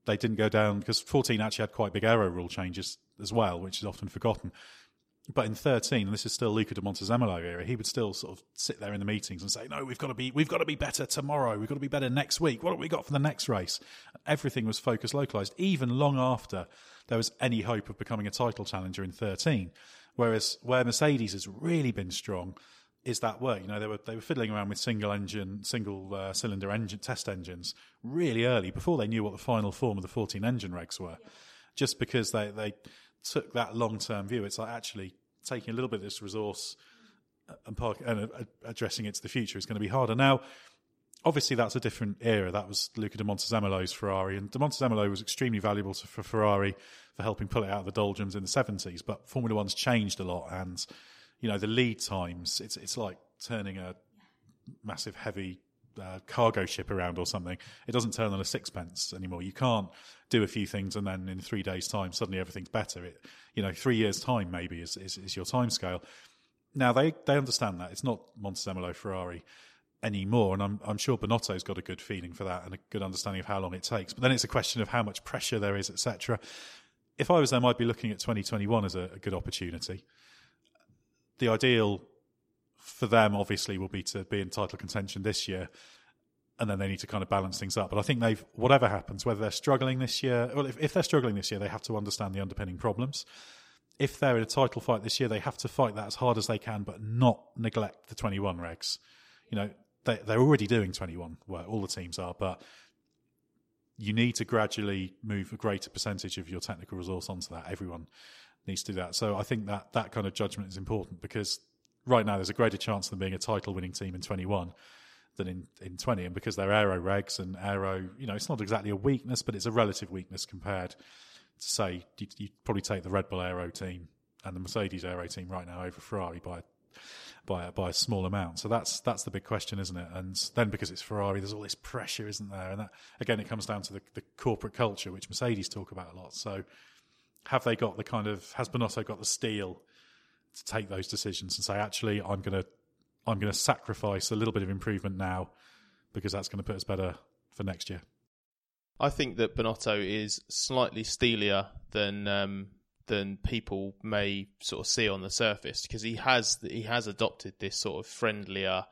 They didn't go down because 14 actually had quite big aero rule changes as well, which is often forgotten. But in 13, and this is still Luca de Montezemolo era, he would still sort of sit there in the meetings and say, "No, we've got to be, we've got to be better tomorrow. We've got to be better next week. What have we got for the next race?" Everything was focused, localized, even long after there was any hope of becoming a title challenger in 13. Whereas where Mercedes has really been strong is that work. You know, they were they were fiddling around with single engine, single uh, cylinder engine test engines really early before they knew what the final form of the 14 engine regs were. Yeah. Just because they they took that long term view, it's like actually taking a little bit of this resource and, park, and uh, addressing it to the future is going to be harder. Now, obviously, that's a different era. That was Luca de Montezemolo's Ferrari, and de Montezemolo was extremely valuable to, for Ferrari for helping pull it out of the doldrums in the 70s. But Formula One's changed a lot, and you know the lead times. It's it's like turning a massive heavy cargo ship around or something. It doesn't turn on a sixpence anymore. You can't do a few things and then in three days' time suddenly everything's better. It, you know, three years' time maybe is, is, is your time scale. Now they they understand that it's not Montezemolo Ferrari anymore, and I'm I'm sure Binotto's got a good feeling for that and a good understanding of how long it takes. But then it's a question of how much pressure there is, etc. If I was them, I'd be looking at 2021 as a, a good opportunity. The ideal for them, obviously, will be to be in title contention this year, and then they need to kind of balance things up. But I think they've, whatever happens, whether they're struggling this year, well, if, if they're struggling this year, they have to understand the underpinning problems. If they're in a title fight this year, they have to fight that as hard as they can, but not neglect the 21 regs. You know, they, they're already doing 21 well, all the teams are, but you need to gradually move a greater percentage of your technical resource onto that. Everyone needs to do that. So I think that that kind of judgment is important because right now there's a greater chance of them being a title winning team in 21 than in, in 20. And because they're aero regs and aero, you know, it's not exactly a weakness, but it's a relative weakness compared to, say, you'd, you'd probably take the Red Bull aero team and the Mercedes aero team right now over Ferrari by by by a small amount. So that's that's the big question, isn't it? And then because it's Ferrari, there's all this pressure, isn't there? And that again, it comes down to the, the corporate culture, which Mercedes talk about a lot. So have they got the kind of has Binotto got the steel to take those decisions and say, actually, I'm going to I'm going to sacrifice a little bit of improvement now because that's going to put us better for next year. I think that Binotto is slightly steelier than um, than people may sort of see on the surface because he has he has adopted this sort of friendlier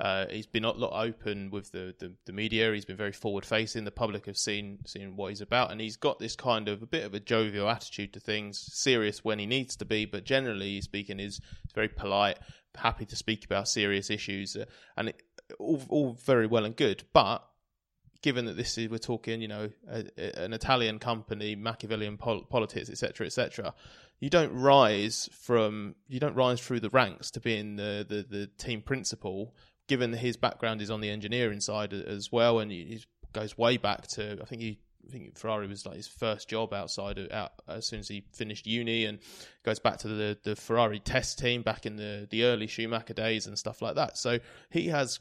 uh, he's been a lot open with the, the, the, media. He's been very forward facing. The public have seen seen what he's about, and he's got this kind of a bit of a jovial attitude to things. Serious when he needs to be, but generally speaking, is very polite, happy to speak about serious issues, uh, and it, all all very well and good. But given that this is we're talking, you know, a, a, an Italian company, Machiavellian pol- politics, etc., etc. You don't rise from you don't rise through the ranks to being the, the, the team principal given his background is on the engineering side as well, and he goes way back to I think he I think Ferrari was like his first job outside of out as soon as he finished uni, and goes back to the the Ferrari test team back in the the early Schumacher days and stuff like that. So he has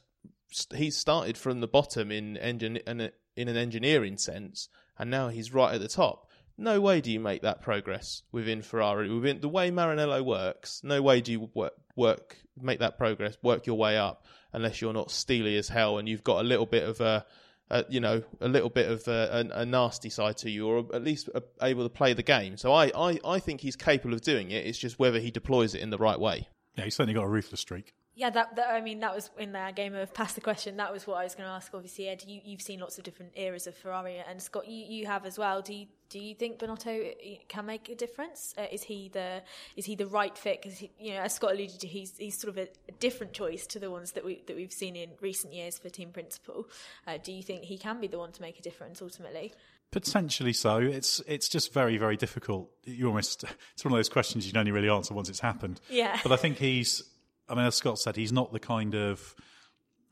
he started from the bottom in engine in, in an engineering sense, and now he's right at the top. No way do you make that progress within Ferrari. Within the way Maranello works, no way do you work, work make that progress, work your way up unless you're not steely as hell and you've got a little bit of a, a you know, a little bit of a, a, a, nasty side to you, or at least uh, able to play the game. So I, I, I think he's capable of doing it. It's just whether he deploys it in the right way. Yeah, he's certainly got a ruthless streak. Yeah, that, that, I mean, that was in that game of pass the question. That was what I was going to ask. Obviously, Edd, you, you've seen lots of different eras of Ferrari, and Scott, you, you have as well. Do you Do you think Binotto can make a difference? Uh, is he the is he the right fit? Because you know, as Scott alluded to, he's he's sort of a, a, different choice to the ones that we that we've seen in recent years for team principal. Uh, do you think he can be the one to make a difference ultimately? Potentially so. It's it's just very very difficult. You almost it's one of those questions you can only really answer once it's happened. Yeah. But I think he's. I mean, as Scott said, he's not the kind of.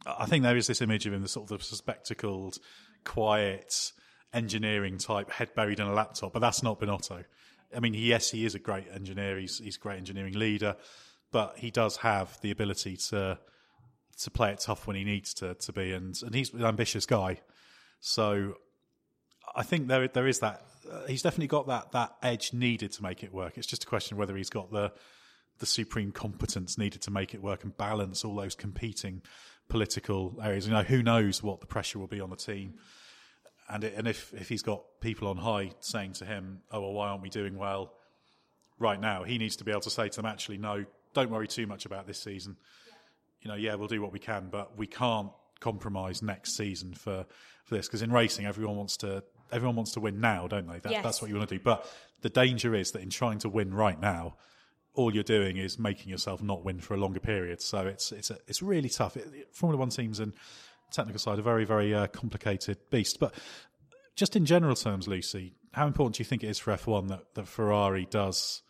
I think there is this image of him, the sort of the spectacled, quiet engineering type, head buried in a laptop, but that's not Binotto. I mean, yes, he is a great engineer. He's he's a great engineering leader, but he does have the ability to to play it tough when he needs to to be, and and he's an ambitious guy. So I think there there is that. Uh, he's definitely got that that edge needed to make it work. It's just a question whether he's got the the supreme competence needed to make it work and balance all those competing political areas. You know, who knows what the pressure will be on the team and it, and if if he's got people on high saying to him, "Oh well, why aren't we doing well right now?" He needs to be able to say to them, "Actually, no, don't worry too much about this season. Yeah. You know, yeah, we'll do what we can, but we can't compromise next season for for this because in racing, everyone wants to everyone wants to win now, don't they? That, yes. That's what you want to do. But the danger is that in trying to win right now." All you're doing is making yourself not win for a longer period, so it's it's a, it's really tough. It, Formula One teams and technical side, a very, very uh, complicated beast. But just in general terms, Lucy, how important do you think it is for F1 that, that Ferrari does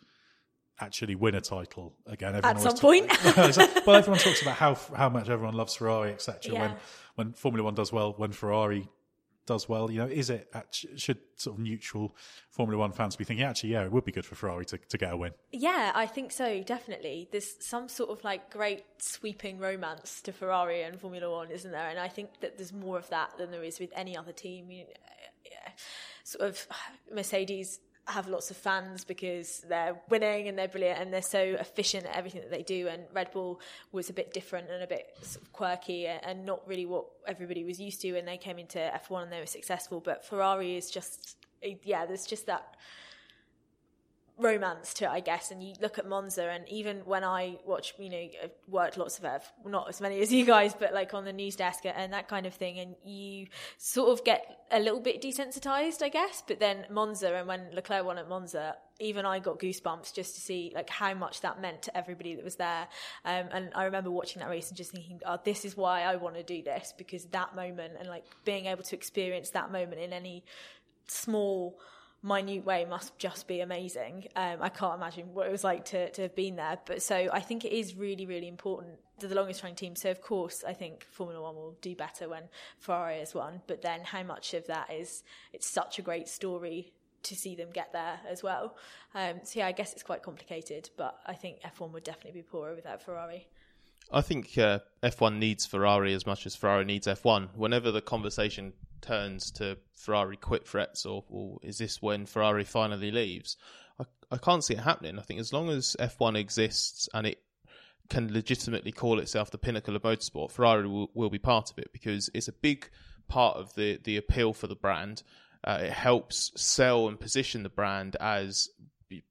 actually win a title again? Everyone At some point. well, everyone talks about how how much everyone loves Ferrari, etc. Yeah. When when Formula One does well, when Ferrari does well, you know, is it should sort of neutral Formula One fans be thinking actually, yeah, it would be good for Ferrari to, to get a win? Yeah, I think so, definitely. There's some sort of like great sweeping romance to Ferrari and Formula One, isn't there? And I think that there's more of that than there is with any other team. You know, sort of Mercedes have lots of fans because they're winning and they're brilliant and they're so efficient at everything that they do. And Red Bull was a bit different and a bit sort of quirky and not really what everybody was used to. And they came into F1 and they were successful. But Ferrari is just, yeah, there's just that romance to it, I guess. And you look at Monza, and even when I watch, you know, I've worked lots of F, not as many as you guys, but like on the news desk and that kind of thing, and you sort of get a little bit desensitized, I guess. But then Monza, and when Leclerc won at Monza, even I got goosebumps just to see like how much that meant to everybody that was there. Um, and I remember watching that race and just thinking, oh, this is why I want to do this because that moment and like being able to experience that moment in any small minute way must just be amazing. Um, I can't imagine what it was like to, to have been there. But so I think it is really, really important to the longest running team. So of course, I think Formula One will do better when Ferrari has won. But then how much of that is it's such a great story to see them get there as well. Um, so yeah, I guess it's quite complicated. But I think F1 would definitely be poorer without Ferrari. I think uh, F1 needs Ferrari as much as Ferrari needs F1. Whenever the conversation turns to Ferrari quit threats or, or is this when Ferrari finally leaves? I, I can't see it happening. I think as long as F1 exists and it can legitimately call itself the pinnacle of motorsport, Ferrari will, will be part of it because it's a big part of the, the appeal for the brand. Uh, it helps sell and position the brand as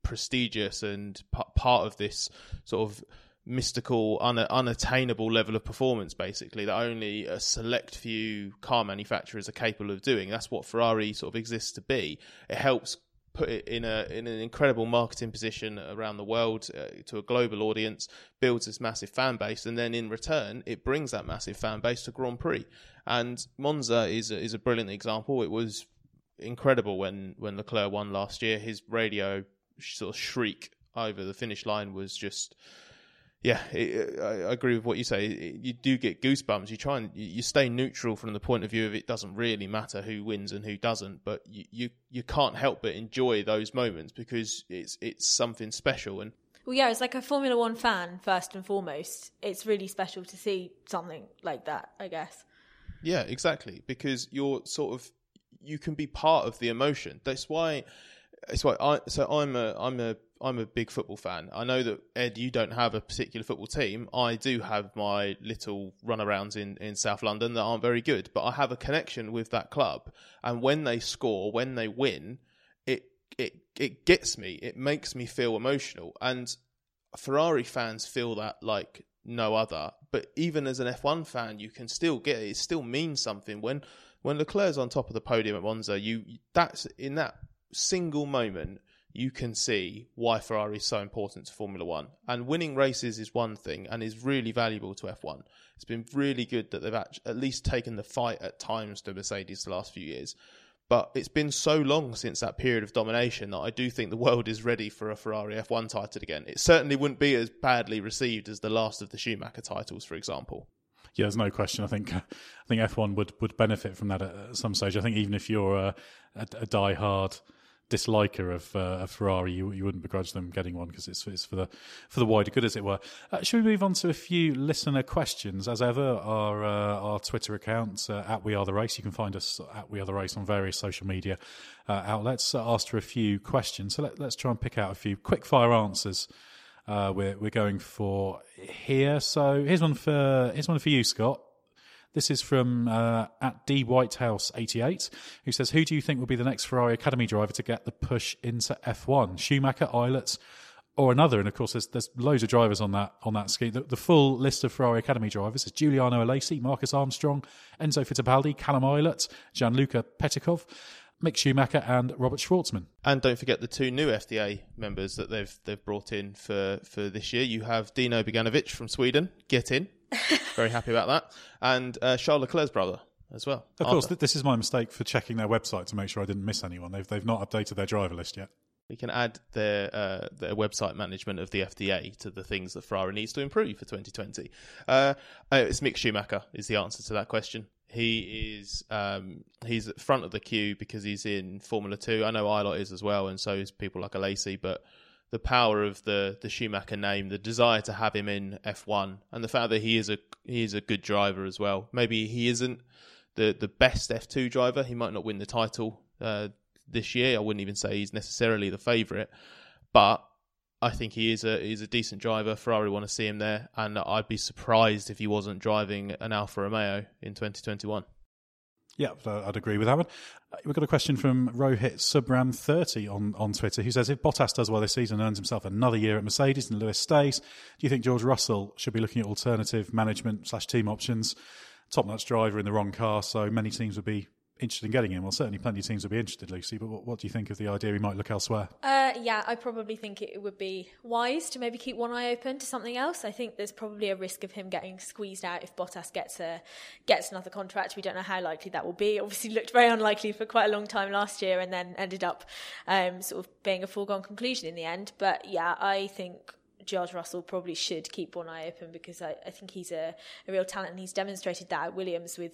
prestigious and p- part of this sort of mystical, un- unattainable level of performance, basically, that only a select few car manufacturers are capable of doing. That's what Ferrari sort of exists to be. It helps put it in a in an incredible marketing position around the world uh, to a global audience, builds this massive fan base, and then in return, it brings that massive fan base to Grand Prix. And Monza is a, is a brilliant example. It was incredible when when Leclerc won last year. His radio sort of shriek over the finish line was just yeah, it, I agree with what you say. You do get goosebumps. You try and you stay neutral from the point of view of it doesn't really matter who wins and who doesn't, but you you, you can't help but enjoy those moments because it's it's something special. And well, yeah, it's like a Formula One fan first and foremost. It's really special to see something like that, I guess. Yeah, exactly. Because you're sort of you can be part of the emotion. That's why. It's why I. So I'm a I'm a I'm a big football fan. I know that Edd, you don't have a particular football team. I do have my little runarounds in in South London that aren't very good, but I have a connection with that club. And when they score, when they win, it it it gets me. It makes me feel emotional. And Ferrari fans feel that like no other. But even as an F1 fan, you can still get it. It still means something when when Leclerc's on top of the podium at Monza. You that's in that single moment you can see why Ferrari is so important to Formula One. And winning races is one thing and is really valuable to F1. It's been really good that they've at least taken the fight at times to Mercedes the last few years. But it's been so long since that period of domination that I do think the world is ready for a Ferrari F1 title again. It certainly wouldn't be as badly received as the last of the Schumacher titles, for example. Yeah, there's no question. I think I think F1 would, would benefit from that at some stage. I think even if you're a, a, a die-hard disliker of, uh, Ferrari, you, you wouldn't begrudge them getting one because it's, it's for the for the wider good, as it were. Uh, should we move on to a few listener questions? As ever, our uh, our Twitter account uh, at We Are the Race. You can find us at We Are the Race on various social media uh, outlets. Uh, asked for a few questions, so let, us try and pick out a few quick fire answers. we're we're going for here. So here's one for here's one for you, Scott. This is from uh, at D Whitehouse eighty eight, who says, "Who do you think will be the next Ferrari Academy driver to get the push into F one? Schumacher, Ilott, or another?" And of course, there's there's loads of drivers on that on that scheme. The, the full list of Ferrari Academy drivers is Giuliano Alesi, Marcus Armstrong, Enzo Fittipaldi, Callum Ilott, Gianluca Petecof. Mick Schumacher and Robert Shwartzman. And don't forget the two new FDA members that they've they've brought in for, for this year. You have Dino Beganovic from Sweden. Get in. Very happy about that. And uh, Charles Leclerc's brother as well. Of course, th- this is my mistake for checking their website to make sure I didn't miss anyone. They've they've not updated their driver list yet. We can add their uh, their website management of the FDA to the things that Ferrari needs to improve for 2020. Uh, uh, it's Mick Schumacher is the answer to that question. He is um, he's at front of the queue because he's in Formula Two. I know Ilott is as well, and so is people like Alesi, but the power of the the Schumacher name, the desire to have him in F1, and the fact that he is a he is a good driver as well. Maybe he isn't the the best F2 driver. He might not win the title uh, this year. I wouldn't even say he's necessarily the favourite, but I think he is a he's a decent driver. Ferrari want to see him there, and I'd be surprised if he wasn't driving an Alfa Romeo in 2021. Yeah, I'd agree with that one. Uh, we've got a question from Rohit Subram30 on, on Twitter who says if Bottas does well this season and earns himself another year at Mercedes and Lewis stays, do you think George Russell should be looking at alternative management slash team options? Top notch driver in the wrong car, so many teams would be interested in getting him. Well, certainly plenty of teams would be interested, Lucy. But what, what do you think of the idea he might look elsewhere? Uh, yeah, I probably think it would be wise to maybe keep one eye open to something else. I think there's probably a risk of him getting squeezed out if Bottas gets a gets another contract. We don't know how likely that will be. Obviously, looked very unlikely for quite a long time last year, and then ended up um, sort of being a foregone conclusion in the end. But yeah, I think George Russell probably should keep one eye open because I, I think he's a, a, real talent and he's demonstrated that at Williams with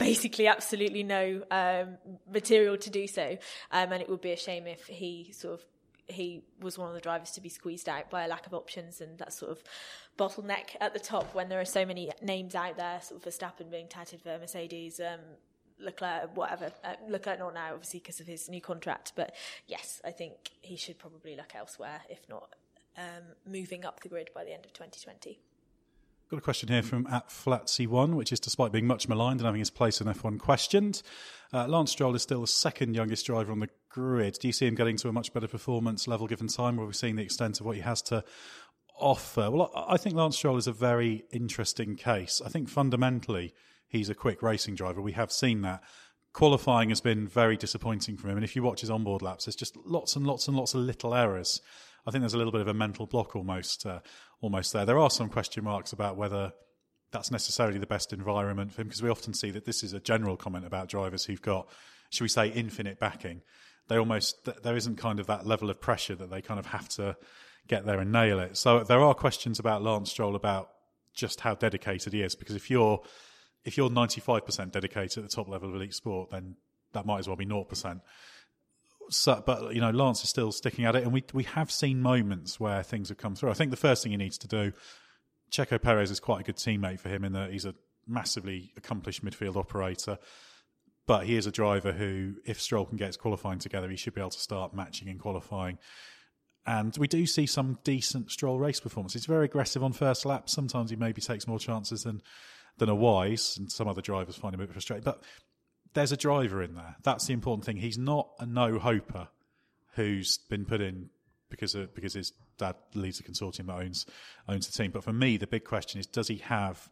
basically absolutely no um, material to do so. Um, and it would be a shame if he sort of he was one of the drivers to be squeezed out by a lack of options and that sort of bottleneck at the top when there are so many names out there, sort of Verstappen being touted for Mercedes, um, Leclerc, whatever. Uh, Leclerc not now, obviously, because of his new contract. But yes, I think he should probably look elsewhere, if not um, moving up the grid by the end of 2020. Got a question here from at Flatsy1, which is despite being much maligned and having his place in F1 questioned. Uh, Lance Stroll is still the second youngest driver on the grid. Do you see him getting to a much better performance level given time, where we're seeing the extent of what he has to offer? Well, I think Lance Stroll is a very interesting case. I think fundamentally he's a quick racing driver. We have seen that. Qualifying has been very disappointing for him, and if you watch his onboard laps, there's just lots and lots and lots of little errors. I think there's a little bit of a mental block almost uh, almost there. There are some question marks about whether that's necessarily the best environment for him because we often see that this is a general comment about drivers who've got, should we say, infinite backing. They almost there isn't kind of that level of pressure that they kind of have to get there and nail it. So there are questions about Lance Stroll about just how dedicated he is because if you're if you're 95% dedicated at the top level of elite sport, then that might as well be 0% so, but you know, Lance is still sticking at it, and we we have seen moments where things have come through. I think the first thing he needs to do, Checo Perez is quite a good teammate for him in that he's a massively accomplished midfield operator, but he is a driver who, if Stroll can get his qualifying together, he should be able to start matching in qualifying. And we do see some decent Stroll race performance. He's very aggressive on first lap. Sometimes he maybe takes more chances than than a wise, and some other drivers find him a bit frustrating. But there's a driver in there. That's the important thing. He's not a no hoper who's been put in because of, because his dad leads a consortium that owns owns the team. But for me, the big question is: Does he have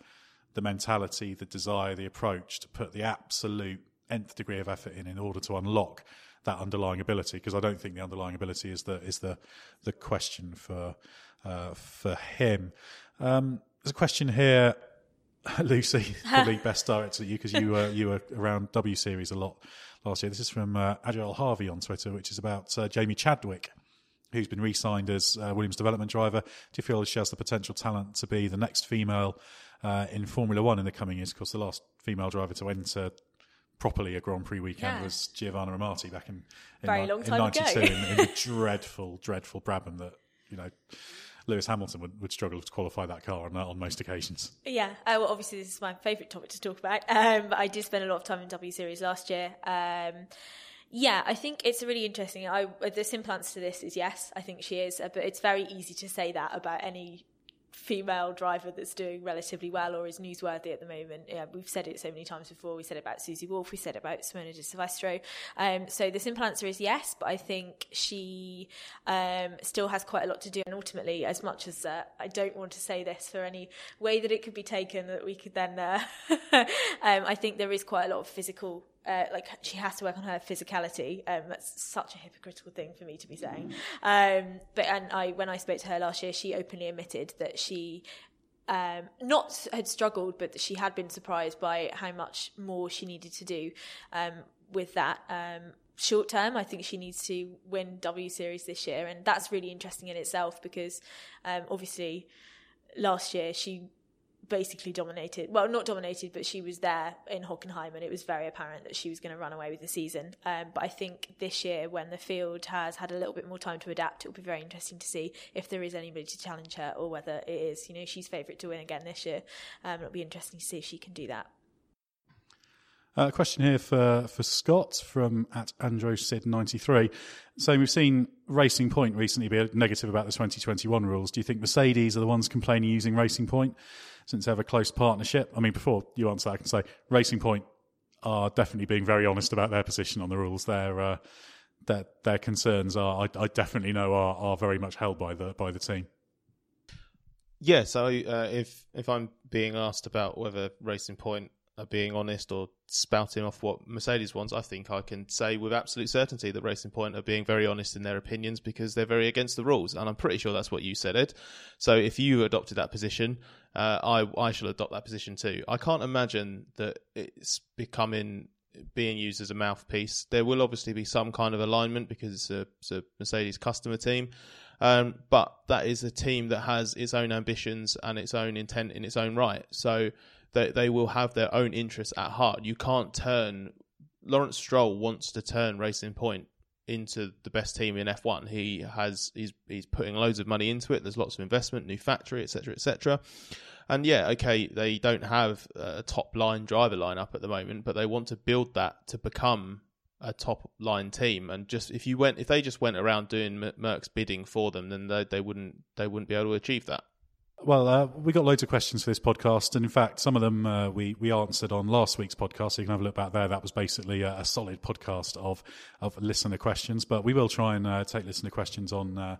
the mentality, the desire, the approach to put the absolute nth degree of effort in in order to unlock that underlying ability because I don't think the underlying ability is the is the the question for uh, for him. Um, there's a question here, Lucy, probably best directed at you because you were you were around W Series a lot last year. This is from uh, Agile Harvey on Twitter, which is about uh, Jamie Chadwick. Who's been re-signed as uh, Williams development driver? Do you feel she has the potential talent to be the next female uh, in Formula One in the coming years? Because the last female driver to enter properly a Grand Prix weekend Yeah. was Giovanna Amati back in, in, Very ni- long in time ago. in, in the dreadful, dreadful Brabham that, you know, Lewis Hamilton would, would struggle to qualify that car on, on most occasions. Yeah, uh, well, obviously this is my favourite topic to talk about. Um, I did spend a lot of time in W Series last year. Um, yeah, I think it's really interesting. I, the simple answer to this is yes. I think she is, uh, but it's very easy to say that about any female driver that's doing relatively well or is newsworthy at the moment. Yeah, we've said it so many times before. We said about Susie Wolff. We said about Simona de Silvestro. Um, so the simple answer is yes, but I think she um, still has quite a lot to do. And ultimately, as much as uh, I don't want to say this for any way that it could be taken, that we could then, uh, um, I think there is quite a lot of physical uh, like she has to work on her physicality. Um, that's such a hypocritical thing for me to be saying. Um, but and I, when I spoke to her last year, she openly admitted that she um, not had struggled, but that she had been surprised by how much more she needed to do um, with that. Um, short term, I think she needs to win W Series this year, and that's really interesting in itself because um, obviously last year she basically dominated. Well, not dominated, but she was there in Hockenheim, and it was very apparent that she was going to run away with the season. Um, but I think this year, when the field has had a little bit more time to adapt, it will be very interesting to see if there is anybody to challenge her, or whether it is, you know, she's favourite to win again this year. Um, it'll be interesting to see if she can do that. Uh, A question here for, for Scott from at AndroSid93. So we've seen Racing Point recently be negative about the 2021 rules. Do you think Mercedes are the ones complaining using Racing Point since they have a close partnership? I mean, before you answer I can say Racing Point are definitely being very honest about their position on the rules. Their uh, their, their concerns are, I, I definitely know, are, are very much held by the by the team. Yeah, so uh, if if I'm being asked about whether Racing Point being honest or spouting off what Mercedes wants, I think I can say with absolute certainty that Racing Point are being very honest in their opinions because they're very against the rules, and I'm pretty sure that's what you said, Edd. So if you adopted that position, uh, I I shall adopt that position too. I can't imagine that it's becoming being used as a mouthpiece. There will obviously be some kind of alignment because it's a, it's a Mercedes customer team. Um, but that is a team that has its own ambitions and its own intent in its own right. So they, they will have their own interests at heart. You can't turn. Lawrence Stroll wants to turn Racing Point into the best team in F1. He has he's he's putting loads of money into it. There's lots of investment, new factory, etc., etc. And yeah, okay, they don't have a top line driver lineup at the moment, but they want to build that to become a top line team. And just if you went, if they just went around doing Merc's bidding for them, then they, they wouldn't they wouldn't be able to achieve that. Well, uh, we got loads of questions for this podcast, and in fact, some of them uh, we we answered on last week's podcast. So you can have a look back there. That was basically a, a solid podcast of of listener questions. But we will try and uh, take listener questions on. Uh,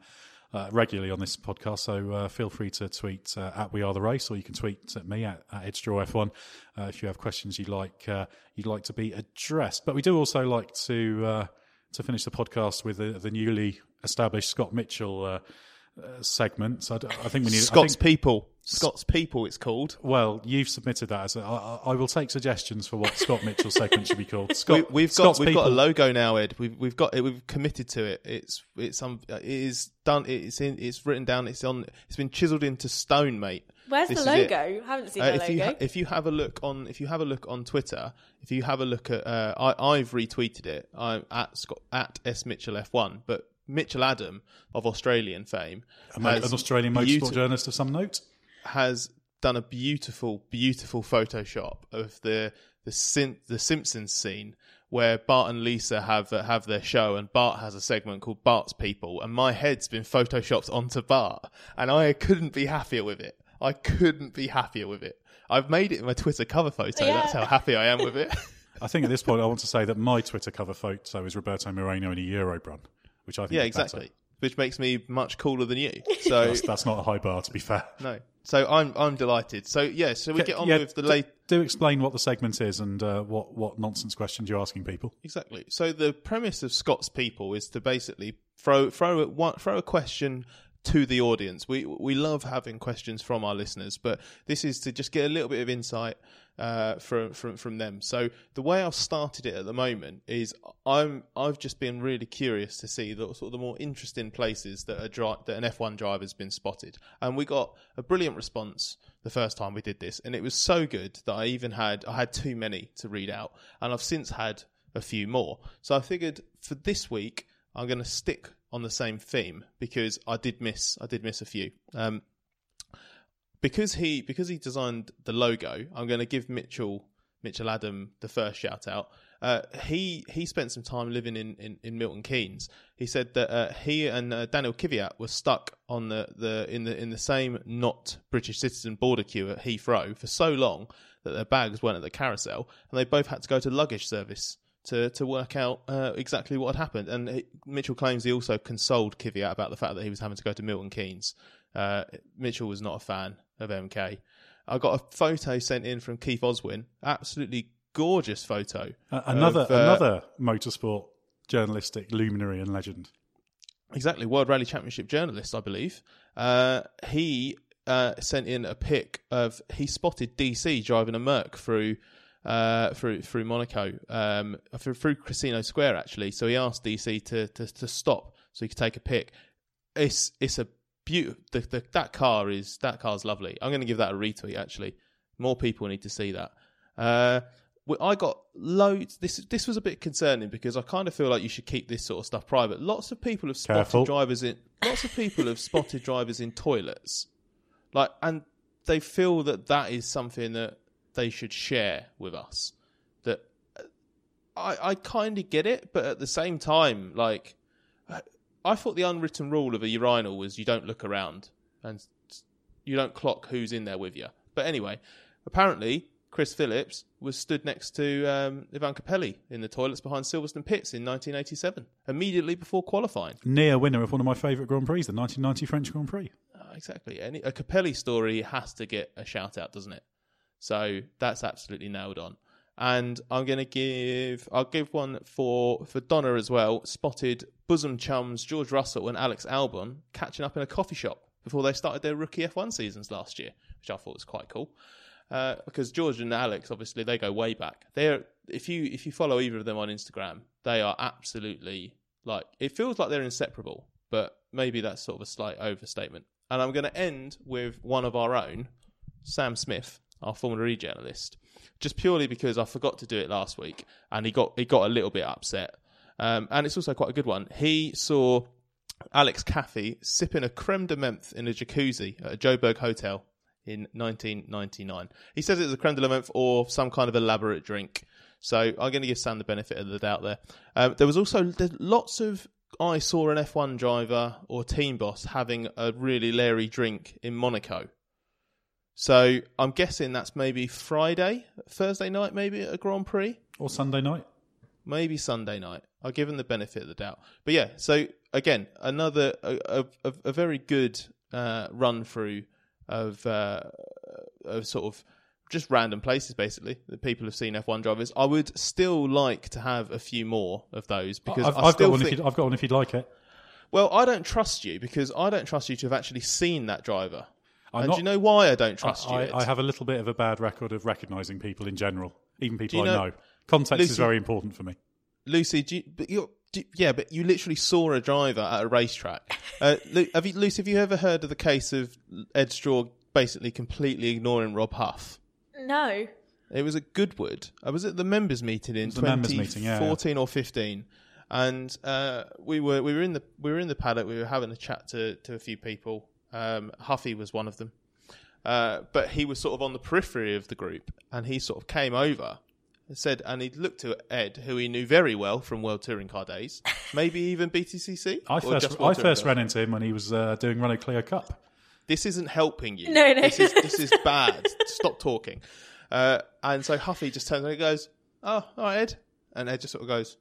uh, regularly on this podcast, so uh, feel free to tweet at We Are the Race, or you can tweet at me at, at EddStrawF1 uh, if you have questions you'd like you'd like to be addressed. But we do also like to to finish the podcast with the, the newly established Scott Mitchell uh, uh, segment. So I, d- I think we need I Scott's think- people, Scott's people, it's called. well, you've submitted that as a. I, I- I will take suggestions for what Scott Mitchell's segment should be called. Scott, we, have got Scott's we've got a logo now, Edd. We've we've got it. We've committed to it. It's it's um it is done. It's in. It's written down. It's on. It's been chiseled into stone, mate. Where's This the logo? I haven't seen Uh, the if logo. you ha- if you have a look on if you have a look on Twitter, if you have a look at uh, I I've retweeted it. I'm at Scott at S Mitchell F1, but Mitchell Adam of Australian fame, has an Australian beauti- motorsport journalist of some note. has done a beautiful, beautiful Photoshop of the the Sim- the Simpsons scene where Bart and Lisa have uh, have their show, and Bart has a segment called Bart's People, and my head's been photoshopped onto Bart, and I couldn't be happier with it. I couldn't be happier with it. I've made it my Twitter cover photo. Yeah. That's how happy I am with it. I think at this point, I want to say that my Twitter cover photo is Roberto Moreno in a EuroBrun, which I think yeah, is better. exactly. which makes me much cooler than you. So That's, that's not a high bar, to be fair. no, so I'm I'm delighted. So yeah, so we get on Yeah, with the late. Do explain what the segment is and uh, what what nonsense questions you're asking people. Exactly. So the premise of Scott's People is to basically throw throw a, one, throw a question to the audience. We we love having questions from our listeners, but this is to just get a little bit of insight uh, from from from them. So the way I've started it at the moment is I'm I've just been really curious to see the sort of the more interesting places that a dri- that an F1 driver has been spotted, and we got a brilliant response the first time we did this, and it was so good that I even had I had too many to read out, and I've since had a few more. So I figured for this week I'm going to stick on the same theme because I did miss I did miss a few. Um, because he because he designed the logo, I'm going to give Mitchell Mitchell Adam the first shout out. Uh, he he spent some time living in, in, in Milton Keynes. He said that uh, he and uh, Daniel Kvyat were stuck on the, the in the in the same not British citizen border queue at Heathrow for so long that their bags weren't at the carousel, and they both had to go to luggage service to to work out uh, exactly what had happened. And he, Mitchell claims he also consoled Kvyat about the fact that he was having to go to Milton Keynes. Uh, Mitchell was not a fan of MK. I got a photo sent in from Keith Oswin, absolutely gorgeous photo. Uh, another of, uh, another motorsport journalistic luminary and legend. exactly World Rally Championship journalist, I believe. Uh, he uh, sent in a pic of he spotted DC driving a Merc through uh, through through Monaco um, through, through Casino Square actually. So he asked DC to, to to stop so he could take a pic. It's it's a beautiful. The, the, that car is that car's lovely. I'm going to give that a retweet actually. More people need to see that. Uh, I got loads. This this was a bit concerning because I kind of feel like you should keep this sort of stuff private. Lots of people have spotted Careful. drivers in. Lots of people have spotted drivers in toilets, like, and they feel that that is something that they should share with us. That uh, I I kind of get it, but at the same time, like, I thought the unwritten rule of a urinal was you don't look around and you don't clock who's in there with you. But anyway, apparently Chris Phillips was stood next to um, Ivan Capelli in the toilets behind Silverstone Pits in 1987, immediately before qualifying. Near winner of one of my favourite Grand Prix, the 1990 French Grand Prix. Uh, exactly. Any, a Capelli story has to get a shout out, doesn't it? So that's absolutely nailed on. And I'm to give, I'll give one for for Donna as well. Spotted bosom chums George Russell and Alex Albon catching up in a coffee shop before they started their rookie F1 seasons last year, which I thought was quite cool. Uh, because George and Alex, obviously, they go way back. They're if you if you follow either of them on Instagram, they are absolutely like it feels like they're inseparable, but maybe that's sort of a slight overstatement. And I'm going to end with one of our own, Sam Smith, our former E journalist, just purely because I forgot to do it last week, and he got he got a little bit upset. Um, and it's also quite a good one. He saw Alex Caffi sipping a creme de menthe in a jacuzzi at a Joburg hotel in 1999. He says it was a creme de la menthe or some kind of elaborate drink. So I'm going to give Sam the benefit of the doubt there. Um, there was also lots of I saw an F1 driver or team boss having a really leery drink in Monaco. So I'm guessing that's maybe Friday, Thursday night, maybe at a Grand Prix Or Sunday night. maybe Sunday night. I'll give him the benefit of the doubt. But yeah, so again, another a, a, a very good uh, run through of uh, of sort of just random places, basically that people have seen F1 drivers. I would still like to have a few more of those because I've, I I've got one think. if I've got one if you'd like it. well, I don't trust you because I don't trust you to have actually seen that driver. I'm and not- do you know why I don't trust you? I, I have a little bit of a bad record of recognising people in general, even people you I know- know. Context is very important for me. Lucy, do you, but you're, do, yeah, but you literally saw a driver at a racetrack. Uh, Lu, have you, Lucy, have you ever heard of the case of Edd Straw basically completely ignoring Rob Huff? No. It was at Goodwood. I was at the members' meeting in was the members' meeting, yeah, 2014 or 15, and uh, we were we were in the we were in the paddock. We were having a chat to to a few people. Um, Huffy was one of them, uh, but he was sort of on the periphery of the group, and he sort of came over. and Said and he looked to Edd, who he knew very well from World Touring Car days, maybe even BTCC. I first, I first ran into him when he was uh, doing Renault Clio Cup. this isn't helping you. No, no. This is this is bad. Stop talking. Uh, and so Huffy just turns and he goes, "Oh, all right, Edd," and Edd just sort of goes,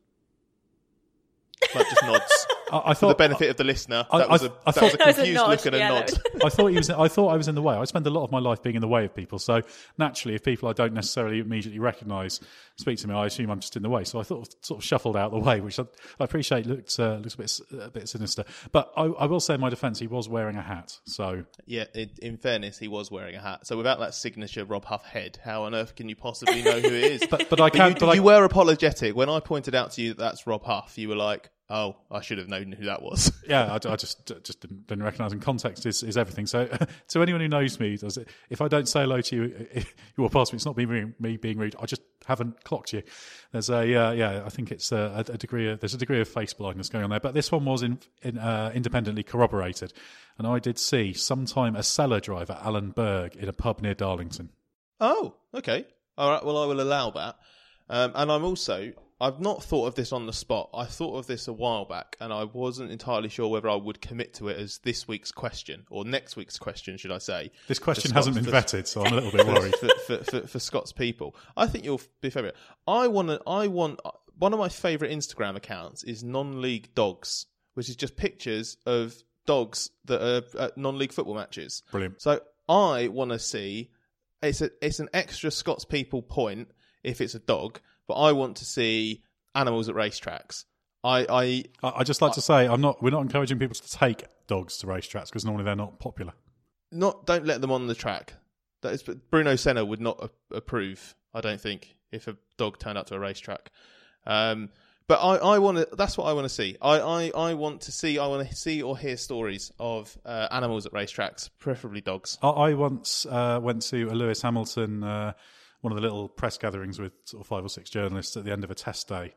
like just nods. I, I For the thought benefit of the listener, I- that was I- a, I that thought- was a That was a confused look and a yeah, nod. that I thought he was. I thought I was in the way. I spend a lot of my life being in the way of people. So naturally, if people I don't necessarily immediately recognise speak to me, I assume I'm just in the way. So I thought sort of shuffled out of the way, which I, I appreciate looked uh, looks a bit a bit sinister. But I, I will say, in my defence, he was wearing a hat. So Yeah, in, in fairness, he was wearing a hat. So without that signature Rob Huff head, how on earth can you possibly know who it is? But- but I can- You, but I- you were apologetic when I pointed out to you that that's Rob Huff. You were like, "Oh, I should have known who that was." yeah, I, I just just didn't, didn't recognise. And context is, is everything. So to anyone who knows me, does it? If I don't say hello to you, you walk past me. It's not being me being rude. I just haven't clocked you. There's a uh, yeah. I think it's a, a degree. Of, there's a degree of face blindness going on there. But this one was in, in, uh, independently corroborated, and I did see sometime Osella driver, Allen Berg, in a pub near Darlington. oh, okay, all right. Well, I will allow that. Um, and I'm also. I've not thought of this on the spot. I thought of this a while back, and I wasn't entirely sure whether I would commit to it as this week's question or next week's question, should I say? This question hasn't been Scott's- vetted, so I'm a little bit worried. for, for, for, for Scott's people. I think you'll be favourite. I want. I want one of my favourite Instagram accounts is non-league dogs, which is just pictures of dogs that are at non-league football matches. Brilliant. So I want to see. It's a it's an extra Scott's people point if it's a dog, but I want to see animals at racetracks. I I I, I just like to say, I'm not. We're not encouraging people to take dogs to racetracks because normally they're not popular. not don't let them on the track. That is, Bruno Senna would not a- approve. I don't think if a dog turned up to a racetrack. Um, but I, I want to. That's what I want to see. I, I, I want to see. I want to see or hear stories of uh, animals at racetracks, preferably dogs. I, I once uh, went to a Lewis Hamilton, uh, one of the little press gatherings with sort of five or six journalists at the end of a test day.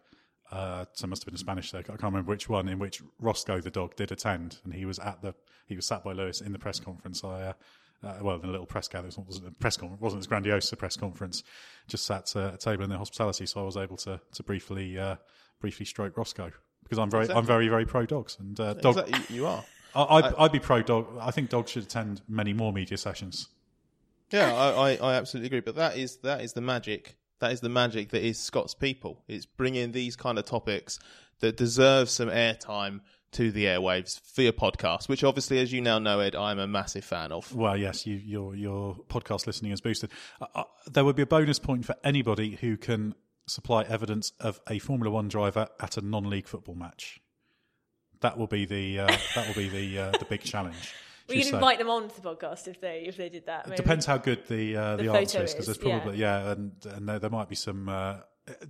Uh, so it must have been a Spanish day. I can't remember which one. In which Roscoe the dog did attend, and he was at the he was sat by Lewis in the press conference. I. Uh, uh, well, in a little press gathering, it wasn't a press conference, wasn't as grandiose a press conference. Just sat uh, at a table in their hospitality, so I was able to to briefly uh, briefly stroke Roscoe because I'm very I'm very very pro dogs and uh, dog. Exactly, you are. I, I'd, I'd be pro dog. I think dogs should attend many more media sessions. Yeah, I, I, I absolutely agree. But that is that is the magic. That is the magic that is Scott's people. It's bringing these kind of topics that deserve some airtime to the airwaves your podcast, which obviously, as you now know, Edd, I'm a massive fan of. Well, yes, you, your your podcast listening is boosted. Uh, uh, there would be a bonus point for anybody who can supply evidence of a Formula One driver at a non-league football match. That will be the uh, that will be the uh, the big challenge. We Should can say. invite them on to the podcast if they if they did that. It depends how good the uh, the, The answer photo is because there's probably yeah, and and there, there might be some uh,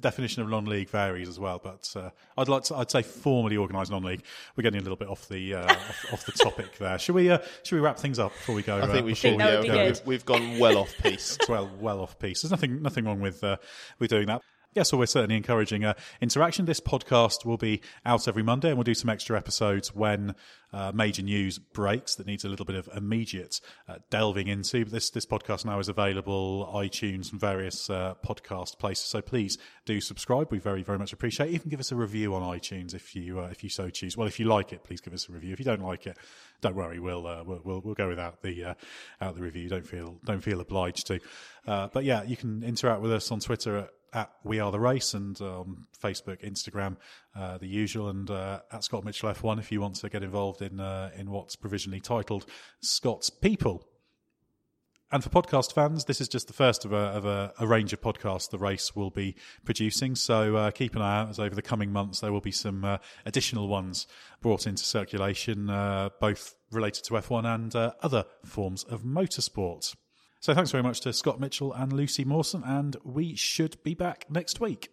definition of non-league varies as well. But uh, I'd like to I'd say formally organised non-league. We're getting a little bit off the uh, off, off the topic there. Should we uh, should we wrap things up before we go? I think we uh, should. that Yeah, would be okay, good. we've, we've gone well off piece. well well off piece. There's nothing nothing wrong with uh, with doing that. Yeah, so we're certainly encouraging uh, interaction. This podcast will be out every Monday, and we'll do some extra episodes when uh, major news breaks that needs a little bit of immediate uh, delving into. But this this podcast now is available iTunes and various uh, podcast places. So please do subscribe. We very very much appreciate. it. Even give us a review on iTunes if you uh, if you so choose. Well, if you like it, please give us a review. If you don't like it, don't worry. We'll uh, we'll, we'll we'll go without the out the review. Don't feel don't feel obliged to. But yeah, you can interact with us on Twitter at at We Are the Race and on Facebook, Instagram, uh, the usual, and uh, at Scott Mitchell F1 if you want to get involved in uh, in what's provisionally titled Scott's People. And for podcast fans, this is just the first of a, of a, a range of podcasts the race will be producing. So uh, keep an eye out as over the coming months there will be some uh, additional ones brought into circulation, uh, both related to F1 and uh, other forms of motorsport. So thanks very much to Scott Mitchell and Lucy Morson, and we should be back next week.